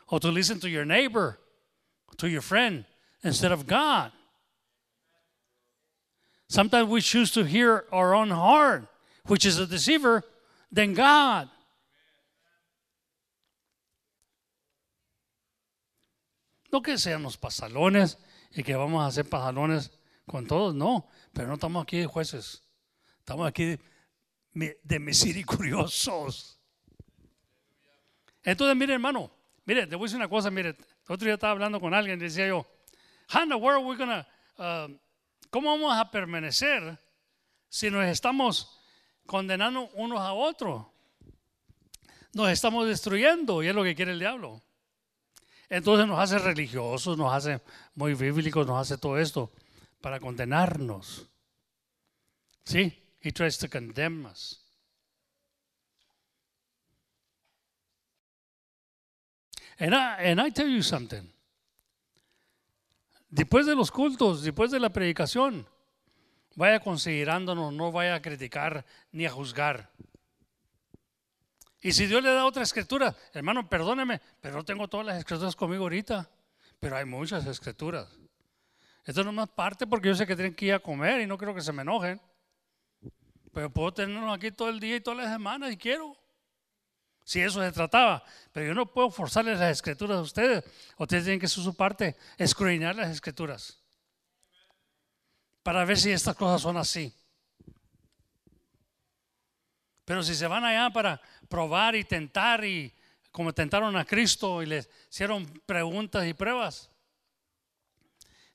Or to listen to your neighbor, to your friend, instead of God. Sometimes we choose to hear our own heart, which is a deceiver, than God. No que sean los pasalones y que vamos a hacer pasalones con todos, no, pero no estamos aquí de jueces, estamos aquí de misericordiosos. Entonces, mire, hermano, mire, te voy a decir una cosa, mire, otro día estaba hablando con alguien y decía yo, how the we gonna, uh, ¿cómo vamos a permanecer si nos estamos condenando unos a otros? Nos estamos destruyendo y es lo que quiere el diablo. Entonces nos hace religiosos, nos hace muy bíblicos, nos hace todo esto para condenarnos. ¿Sí? He tries to condemn us. And I, and I tell you something. Después de los cultos, después de la predicación, vaya considerándonos, no vaya a criticar ni a juzgar. Y si Dios le da otra escritura, hermano, perdóneme, pero no tengo todas las escrituras conmigo ahorita. Pero hay muchas escrituras. Esto no es más parte porque yo sé que tienen que ir a comer y no creo que se me enojen. Pero puedo tenerlos aquí todo el día y todas las semanas si quiero. Si eso se trataba. Pero yo no puedo forzarles las escrituras a ustedes. Ustedes tienen que hacer su parte, escudriñar las escrituras. Para ver si estas cosas son así. Pero si se van allá para probar y tentar y como tentaron a Cristo y le hicieron preguntas y pruebas.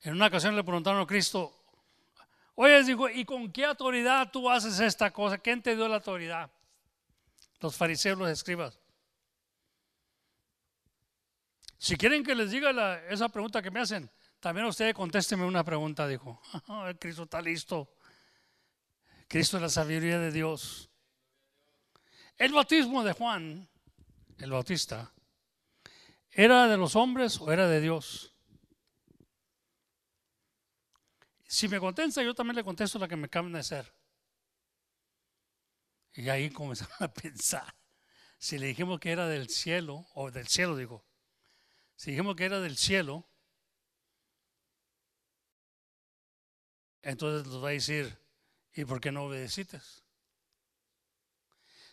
En una ocasión le preguntaron a Cristo, oye, dijo, ¿y con qué autoridad tú haces esta cosa? ¿Quién te dio la autoridad? Los fariseos, los escribas. Si quieren que les diga esa pregunta que me hacen, también ustedes contésteme una pregunta, dijo. Cristo está listo. Cristo es la sabiduría de Dios. El bautismo de Juan, el bautista, ¿era de los hombres o era de Dios? Si me contesta, yo también le contesto la que me acaban de hacer. Y ahí comenzamos a pensar. Si le dijimos que era del cielo, o del cielo digo, si dijimos que era del cielo, entonces nos va a decir, ¿y por qué no obedeciste?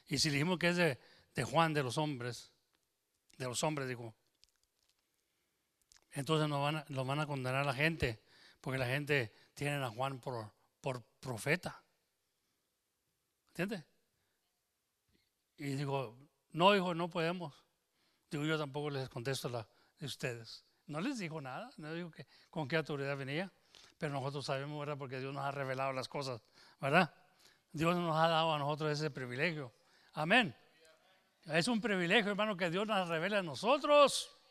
Y si dijimos que es de, Juan de los hombres, de los hombres, digo, entonces nos van a, lo van a condenar a la gente, porque la gente tiene a Juan por, profeta. ¿Entiendes? Y digo, no, hijo, no podemos. Digo, yo tampoco les contesto la de ustedes. No les dijo nada, no dijo que, con qué autoridad venía, pero nosotros sabemos, ¿verdad? Porque Dios nos ha revelado las cosas, ¿verdad? Dios nos ha dado a nosotros ese privilegio. Amén. Es un privilegio, hermano, que Dios nos revele a nosotros.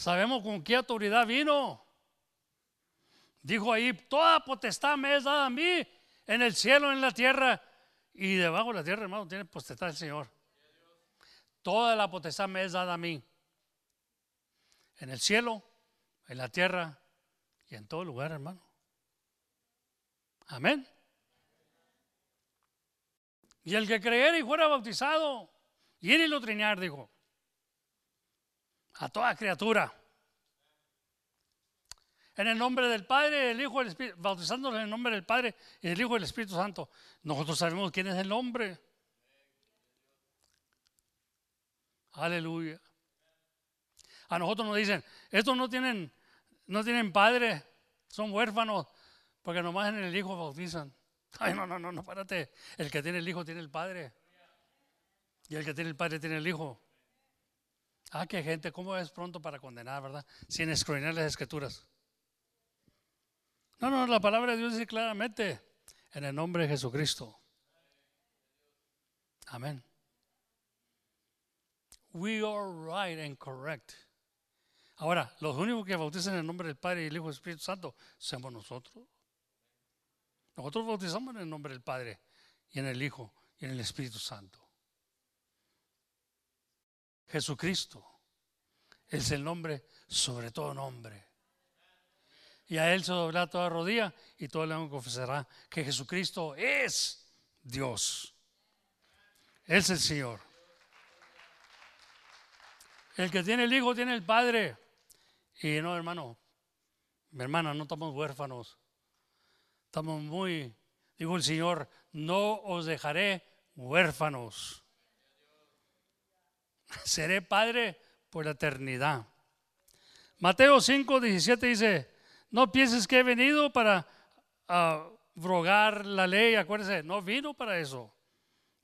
Sabemos con qué autoridad vino. Dijo ahí, toda potestad me es dada a mí, en el cielo, en la tierra. Y debajo de la tierra, hermano, tiene potestad el Señor. Toda la potestad me es dada a mí. En el cielo, en la tierra y en todo lugar, hermano. Amén. Y el que creyera y fuera bautizado, y y lo triñar, dijo, a toda criatura. En el nombre del Padre, del Hijo, del Espíritu, bautizándolo en el nombre del Padre y del Hijo y del Espíritu Santo. Nosotros sabemos quién es el nombre. Aleluya. A nosotros nos dicen, estos no tienen, no tienen padre, son huérfanos, porque nomás en el Hijo bautizan. Ay, no, no, no, no, párate. El que tiene el Hijo tiene el Padre. Y el que tiene el Padre tiene el Hijo. Ah, qué gente, ¿cómo es pronto para condenar, verdad? Sin escruinar las escrituras. No, no, la palabra de Dios dice claramente, en el nombre de Jesucristo. Amén. We are right and correct. Ahora, los únicos que bautizan en el nombre del Padre y el Hijo y el Espíritu Santo somos nosotros. Nosotros bautizamos en el nombre del Padre y en el Hijo y en el Espíritu Santo. Jesucristo es el nombre sobre todo nombre. Y a Él se doblará toda rodilla y todo el mundo confesará que Jesucristo es Dios. es el Señor. El que tiene el Hijo tiene el Padre. Y no, hermano, mi hermana, no estamos huérfanos. Estamos muy, digo el Señor, no os dejaré huérfanos. Seré padre por la eternidad. Mateo 5, 17 dice, no pienses que he venido para abrogar la ley, acuérdense, no vino para eso.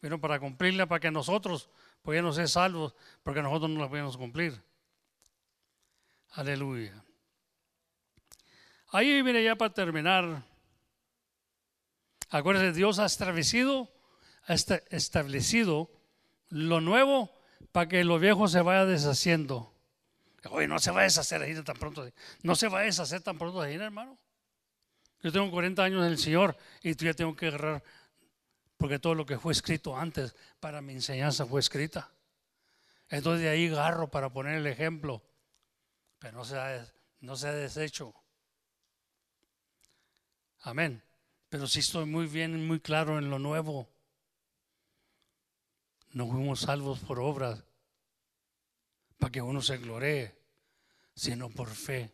Vino para cumplirla, para que nosotros pudiéramos ser salvos, porque nosotros no la podemos cumplir. Aleluya. Ahí viene ya para terminar. Acuérdense, Dios ha establecido, ha establecido lo nuevo para que lo viejo se vaya deshaciendo. Oye, no se va a deshacer ahí tan pronto. No se va a deshacer tan pronto ahí, hermano. Yo tengo 40 años en el Señor y ya tengo que agarrar, porque todo lo que fue escrito antes para mi enseñanza fue escrita. Entonces de ahí agarro para poner el ejemplo, pero no se ha, no se ha deshecho. Amén pero sí estoy muy bien, muy claro en lo nuevo. No fuimos salvos por obras para que uno se gloree, sino por fe.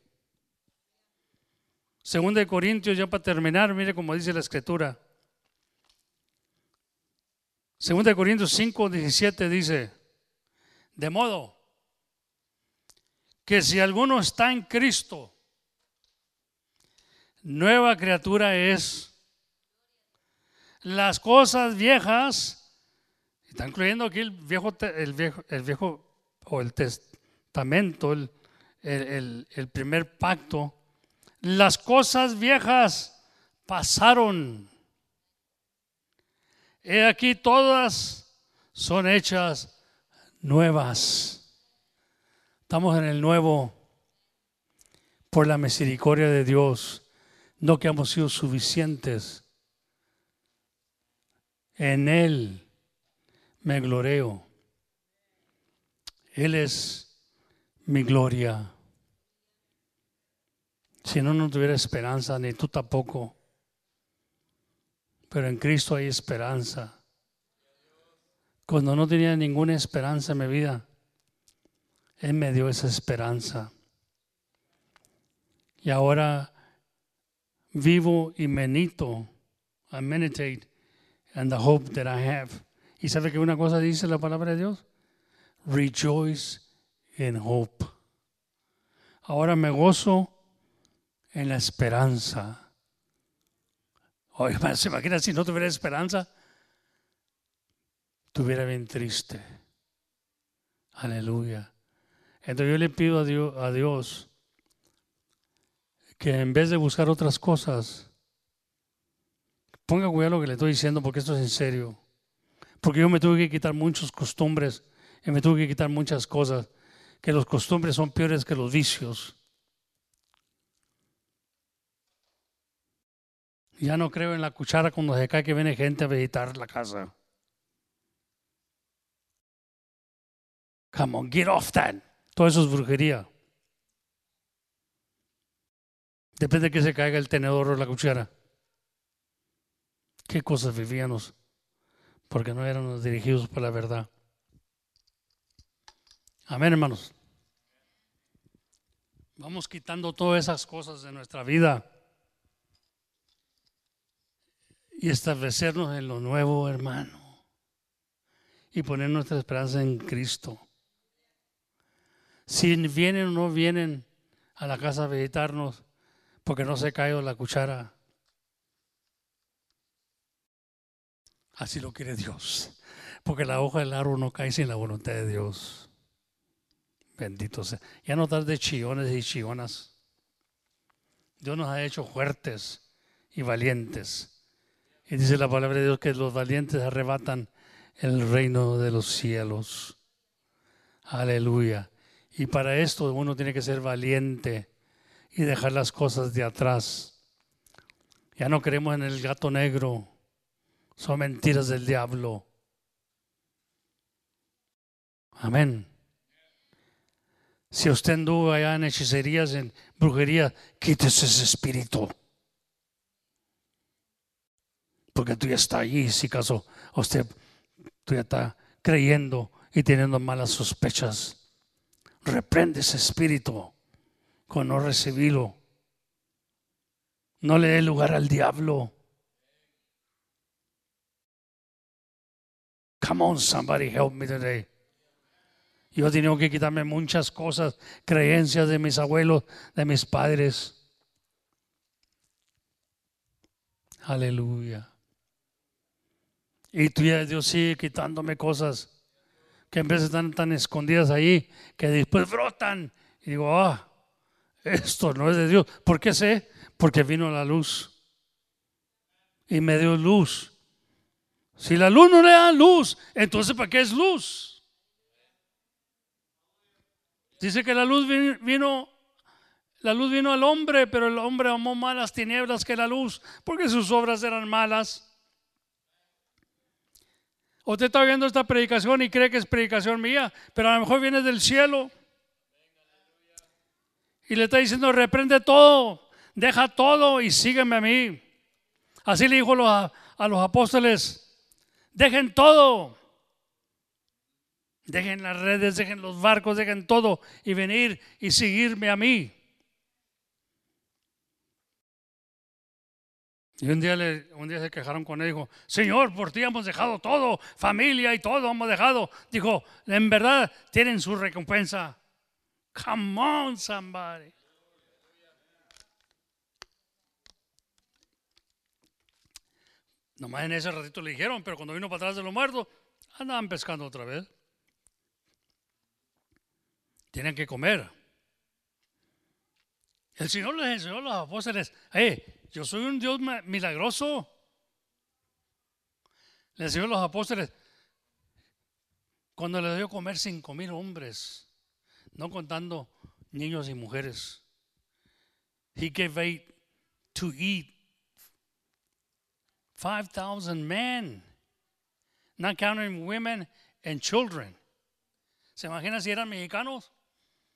Segunda de Corintios, ya para terminar, mire como dice la escritura. Segunda de Corintios 5, 17 dice, de modo que si alguno está en Cristo, nueva criatura es las cosas viejas, está incluyendo aquí el viejo, el viejo, el viejo o el testamento, el, el primer pacto, las cosas viejas pasaron. He aquí todas son hechas nuevas. Estamos en el nuevo por la misericordia de Dios, no que hemos sido suficientes en Él me gloreo. Él es mi gloria. Si no, no tuviera esperanza, ni tú tampoco. Pero en Cristo hay esperanza. Cuando no tenía ninguna esperanza en mi vida, Él me dio esa esperanza. Y ahora vivo y medito, I meditate and the hope that I have. ¿Y sabe que una cosa dice la palabra de Dios? Rejoice in hope. Ahora me gozo en la esperanza. Oye, ¿se imagina si no tuviera esperanza? Tuviera bien triste. Aleluya. Entonces yo le pido a Dios que en vez de buscar otras cosas, ponga cuidado lo que le estoy diciendo porque esto es en serio. Porque yo me tuve que quitar muchas costumbres y me tuve que quitar muchas cosas, que los costumbres son peores que los vicios. Ya no creo en la cuchara cuando se cae que viene gente a visitar la casa. Come on, get off that. Todo eso es brujería. Depende de que se caiga el tenedor o la cuchara. ¿Qué cosas vivíamos? Porque no éramos dirigidos por la verdad. Amén, hermanos. Vamos quitando todas esas cosas de nuestra vida y establecernos en lo nuevo, hermano. Y poner nuestra esperanza en Cristo. Si vienen o no vienen a la casa a visitarnos porque no se caído la cuchara. Así lo quiere Dios. Porque la hoja del árbol no cae sin la voluntad de Dios. Bendito sea. Ya no estás de chillones y chillonas. Dios nos ha hecho fuertes y valientes. Y dice la palabra de Dios que los valientes arrebatan el reino de los cielos. Aleluya. Y para esto uno tiene que ser valiente y dejar las cosas de atrás. Ya no creemos en el gato negro. Son mentiras del diablo. Amén. Si usted anduvo allá en hechicerías, en brujería, quítese ese espíritu. Porque tú ya está allí, si caso usted tú ya está creyendo y teniendo malas sospechas. Reprende ese espíritu con no recibirlo. No le dé lugar al diablo. Come on, somebody help me today. Yo he tenido que quitarme muchas cosas, creencias de mis abuelos, de mis padres. Aleluya. Y tú ya Dios sigue quitándome cosas que en vez están tan escondidas ahí, que después brotan. Y digo, ah, esto no es de Dios. ¿Por qué sé? Porque vino la luz. Y me dio luz. Si la luz no le da luz, entonces ¿para qué es luz? Dice que la luz vino, la luz vino al hombre, pero el hombre amó más las tinieblas que la luz, porque sus obras eran malas. Usted está viendo esta predicación y cree que es predicación mía, pero a lo mejor viene del cielo. Y le está diciendo, reprende todo, deja todo y sígueme a mí. Así le dijo a, a los apóstoles, dejen todo. Dejen las redes, dejen los barcos, dejen todo y venir y seguirme a mí. Y un día, le, un día se quejaron con él dijo, Señor, por ti hemos dejado todo, familia y todo hemos dejado. Dijo, en verdad tienen su recompensa. Come on, somebody. Nomás en ese ratito le dijeron, pero cuando vino para atrás de los muertos, andaban pescando otra vez. Tienen que comer. El Señor les enseñó a los apóstoles, hey, yo soy un Dios milagroso. Le enseñó a los apóstoles cuando le dio comer cinco mil hombres, no contando niños y mujeres. He gave eight to eat 5,000 men, not counting women and children. ¿Se imagina si eran mexicanos?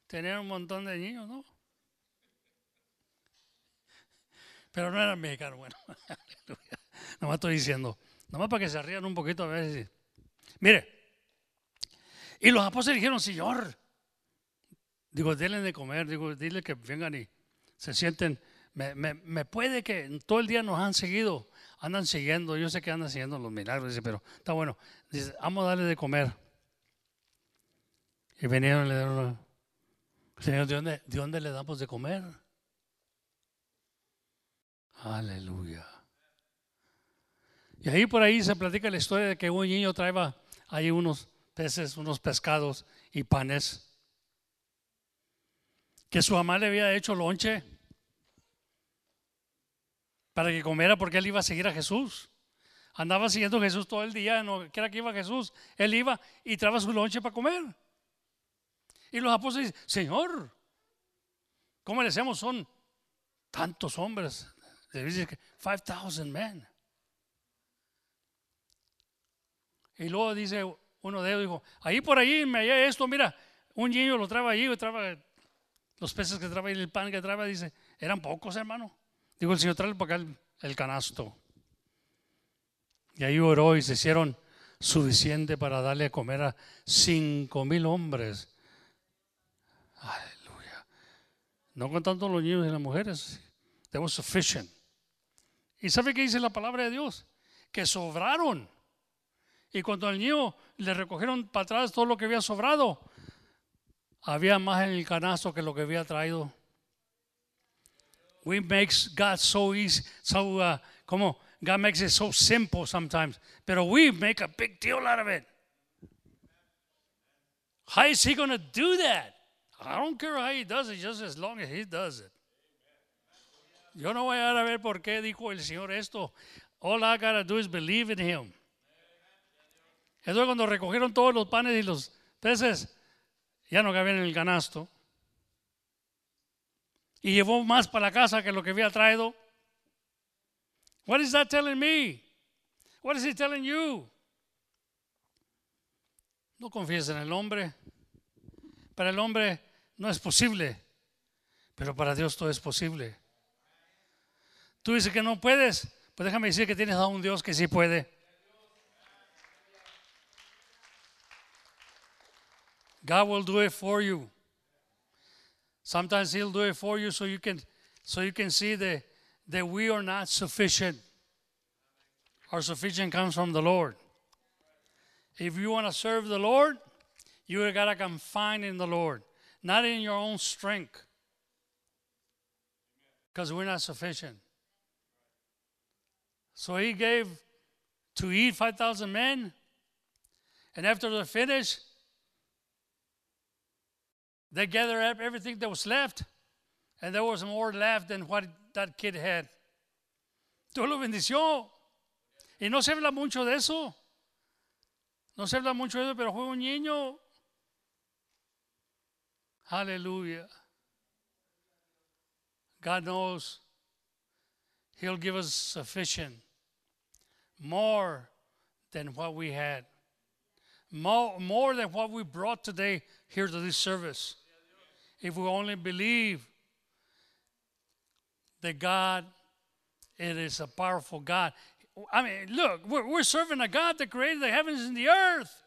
Tenían un montón de niños, ¿no? Pero no eran mexicanos, bueno. Nomás estoy diciendo. Nomás para que se rían un poquito a veces. Mire. Y los apóstoles dijeron, Señor. Digo, denle de comer. Digo, dile que vengan y se sienten. Me, puede que todo el día nos han seguido. Andan siguiendo. Yo sé que andan siguiendo los milagros. Dice, pero está bueno. Dice, vamos a darle de comer. Y vinieron y le dieron. Señor, ¿de dónde, ¿de dónde le damos de comer? Aleluya. Y ahí por ahí se platica la historia de que un niño traía ahí unos peces, unos pescados y panes. que su mamá le había hecho lonche para que comiera porque él iba a seguir a Jesús. Andaba siguiendo a Jesús todo el día, no que era que iba Jesús, él iba y traía su lonche para comer. Y los apóstoles dicen, Señor, ¿cómo le hacemos? Son tantos hombres. Dice que 5,000 men. Y luego dice uno de ellos, dijo, ahí por ahí me hallé esto, mira, un niño lo traba allí, traba los peces que traba y el pan que traba, dice, eran pocos, hermano. Digo, el Señor, trae para acá el, el canasto. Y ahí oró y se hicieron suficiente para darle a comer a cinco mil hombres. Aleluya. No contando los niños y las mujeres. Was sufficient. ¿Y sabe qué dice la palabra de Dios? Que sobraron. Y cuando al niño le recogieron para atrás todo lo que había sobrado, había más en el canasto que lo que había traído. We makes God so easy, so uh, como God makes it so simple sometimes, pero we make a big deal out of it. How is he going to do that? I don't care how he does it, just as long as he does it. Yo no voy a ver por qué dijo el Señor esto. All I gotta do is believe in him. Entonces cuando recogieron todos los panes y los peces, ya no cabían en el canasto. Y llevó más para la casa que lo que había traído. What is that telling me? What is he telling you? No confíes en el hombre. Para el hombre no es posible, pero para Dios todo es posible. Tú dices que no puedes, pues déjame decir que tienes a un Dios que sí puede. God will do it for you. Sometimes He'll do it for you so you can so you can see that, that we are not sufficient. Our sufficient comes from the Lord. If you want to serve the Lord, you gotta confine in the Lord, not in your own strength. Because we're not sufficient. So he gave to eat 5,000 men. And after they finished, they gathered up everything that was left. And there was more left than what that kid had. Dios lo bendició. Y no se habla mucho de eso. No se habla mucho de eso, pero fue un niño. Aleluya. God knows He'll give us sufficient, more than what we had, more, more than what we brought today here to this service. If we only believe that God, it is a powerful God. I mean, look, we're, we're serving a God that created the heavens and the earth.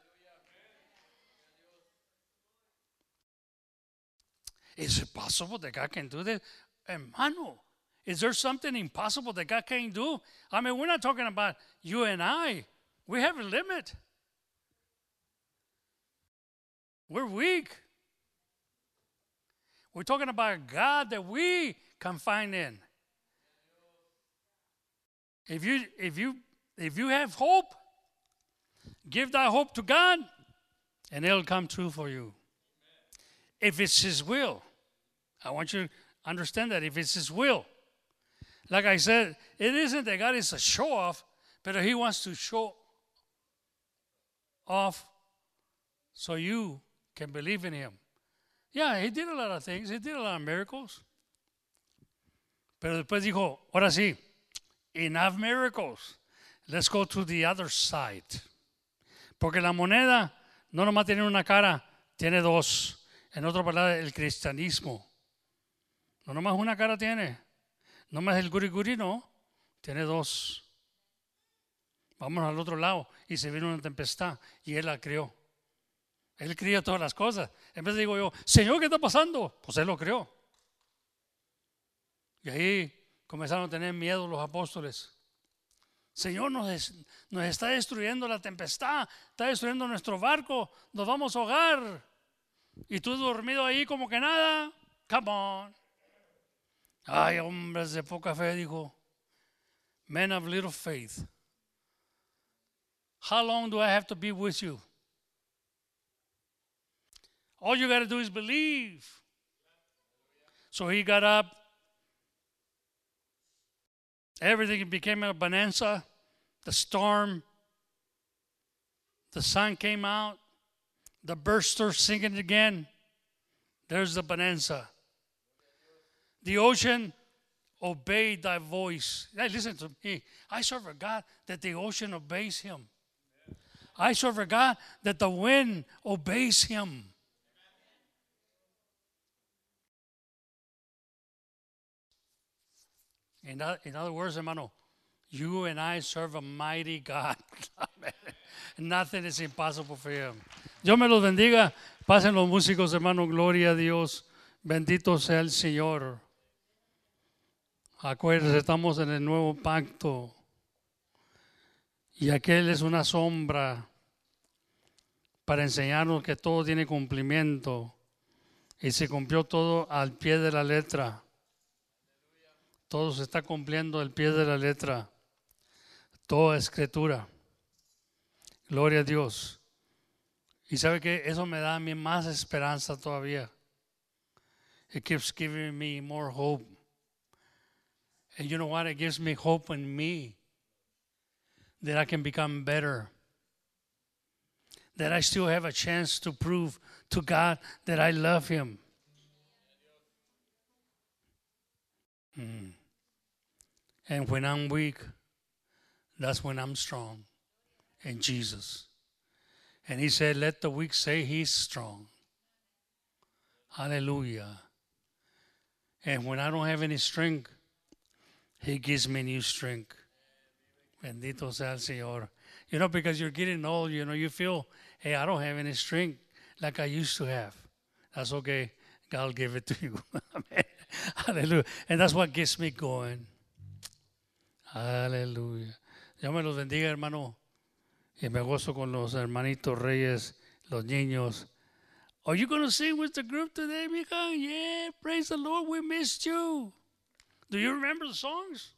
Is it possible that God can do this? Hermano, is there something impossible that God can't do? I mean, we're not talking about you and I. We have a limit. We're weak. We're talking about a God that we can confine in. If you if you if you have hope, give that hope to God, and it'll come true for you. If it's His will, I want you to understand that if it's His will. Like I said, it isn't that God is a show off, but He wants to show off so you can believe in Him. Yeah, He did a lot of things, He did a lot of miracles. Pero después dijo, ahora sí, enough miracles. Let's go to the other side. Porque la moneda no nomás tiene una cara, tiene dos. En otra palabra, el cristianismo. No nomás una cara tiene. No más el guri guri, no. Tiene dos. Vamos al otro lado. Y se vino una tempestad y él la creó. Él cría todas las cosas. En vez de digo yo, Señor, ¿qué está pasando? Pues él lo creó. Y ahí comenzaron a tener miedo los apóstoles. Señor, nos, está destruyendo la tempestad, está destruyendo nuestro barco, nos vamos a ahogar. Y tú dormido ahí como que nada. Come on. Ay, hombres de poca fe, dijo. Men of little faith. How long do I have to be with you? All you got to do is believe. So he got up. Everything became a bonanza. The storm. The sun came out. The birds singing again. There's the bonanza. The ocean obeyed thy voice. Hey, listen to me. I serve a God that the ocean obeys him. I serve a God that the wind obeys him. In, in other words, hermano, you and I serve a mighty God. Nothing is impossible for him. Dios me los bendiga. Pasen los músicos, hermano. Gloria a Dios. Bendito sea el Señor. Acuérdense, estamos en el nuevo pacto. Y aquel es una sombra para enseñarnos que todo tiene cumplimiento. Y se cumplió todo al pie de la letra. Todo se está cumpliendo al pie de la letra. Toda escritura. Gloria a Dios. Y sabe que eso me da a mí más esperanza todavía. It keeps giving me more hope. And you know what? It gives me hope in me that I can become better. That I still have a chance to prove to God that I love Him. Mm. And when I'm weak, that's when I'm strong in Jesus. And He said, Let the weak say He's strong. Hallelujah. And when I don't have any strength, He gives me new strength. Bendito sea el Señor. You know, because you're getting old, you know, you feel, hey, I don't have any strength like I used to have. That's okay. God will give it to you. Hallelujah. And that's what gets me going. Aleluya. Dios me los bendiga, hermano. Y me gozo con los hermanitos reyes, los niños. Are you going to sing with the group today, mija? Yeah, praise the Lord. We missed you. Do you remember the songs?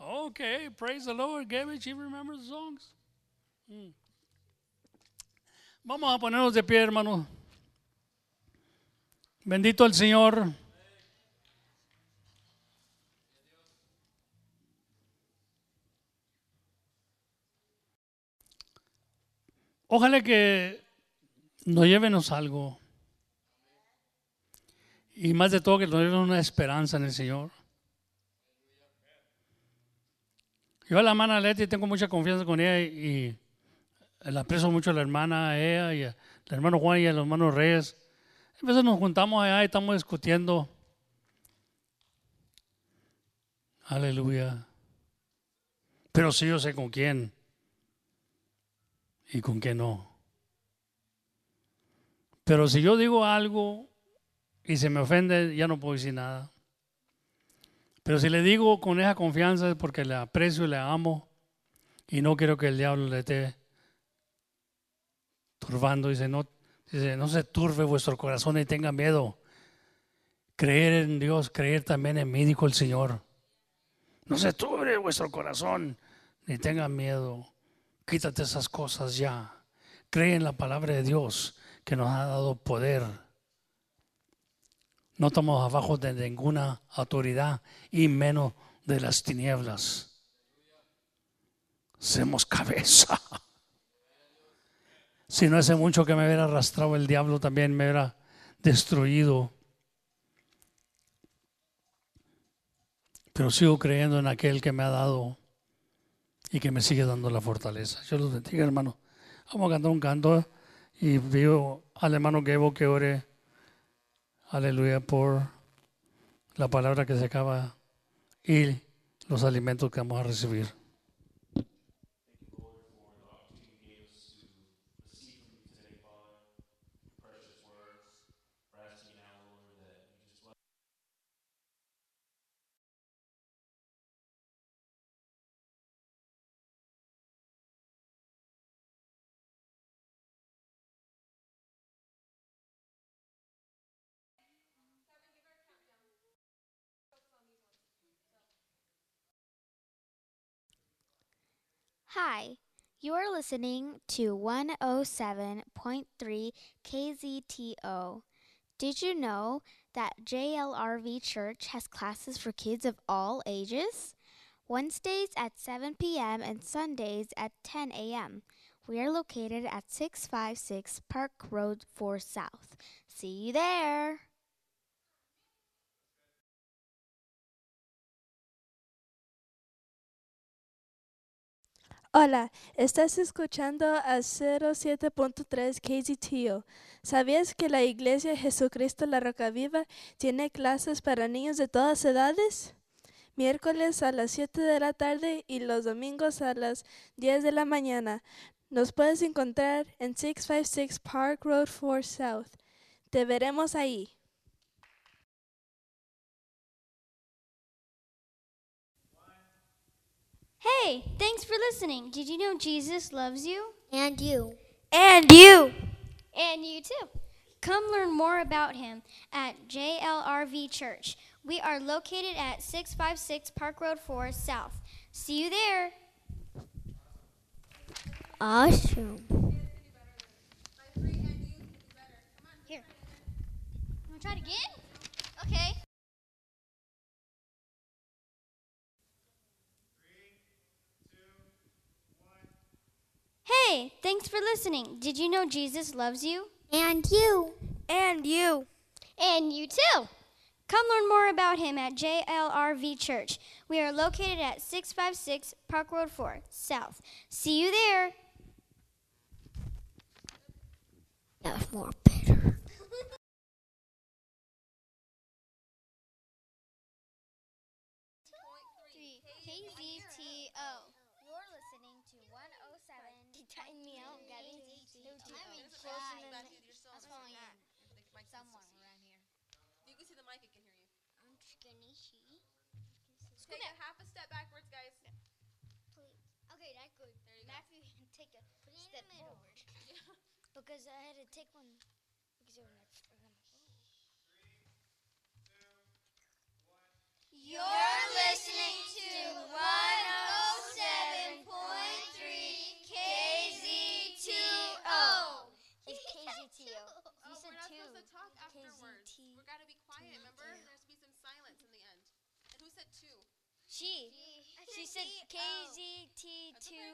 Okay, praise the Lord. Gavich, you remember the songs? Mm. Vamos a ponernos de pie, hermano. Bendito el Señor. Ojalá que nos llévenos algo. Y más de todo que nos lleven una esperanza en el Señor. Yo a la hermana Leti tengo mucha confianza con ella y, y la aprecio mucho a la hermana, a ella y al hermano Juan y a los hermanos Reyes. A veces nos juntamos allá y estamos discutiendo. Aleluya. Pero sí yo sé con quién y con quién no. Pero si yo digo algo y se me ofende, ya no puedo decir nada. Pero si le digo con esa confianza es porque le aprecio y le amo y no quiero que el diablo le esté turbando. Dice, no, dice, no se turbe vuestro corazón y tenga miedo. Creer en Dios, creer también en mí, dijo el Señor. No se turbe vuestro corazón ni tenga miedo. Quítate esas cosas ya. Cree en la palabra de Dios que nos ha dado poder. No estamos abajo de ninguna autoridad y menos de las tinieblas. Somos cabeza. Si no hace mucho que me hubiera arrastrado el diablo, también me hubiera destruido. Pero sigo creyendo en aquel que me ha dado y que me sigue dando la fortaleza. Yo los bendiga, hermano. Vamos a cantar un canto y pido al hermano Gebo que ore. Aleluya por la palabra que se acaba y los alimentos que vamos a recibir. Hi, you are listening to 107.3 KZTO. Did you know that JLRV Church has classes for kids of all ages? Wednesdays at 7 p.m. and Sundays at 10 a.m. We are located at 656 Park Road 4 South. See you there. Hola, estás escuchando a 07.3 KZTO. ¿Sabías que la Iglesia Jesucristo la Roca Viva tiene clases para niños de todas edades? Miércoles a las 7 de la tarde y los domingos a las 10 de la mañana. Nos puedes encontrar en 656 Park Road 4 South. Te veremos ahí. Hey, thanks for listening. Did you know Jesus loves you? And you. And you. And you too. Come learn more about him at JLRV Church. We are located at 656 Park Road 4 South. See you there. Awesome. Here. Want to try it again? Okay. Hey, thanks for listening. Did you know Jesus loves you? And you. And you. And you too. Come learn more about him at JLRV Church. We are located at 656 Park Road 4 South. See you there. That was more better. KZTO. You're listening to 107. Time me out, Gabby. No, I mean, closer than that's fine. Somewhere around here. You can see the mic, it can hear you. I'm skinny. She. Take a half a step backwards, guys. Okay, that's good. There you go. Matthew, take a step forward. because I had to take one. Because it was next. You're She. She said KZT2O.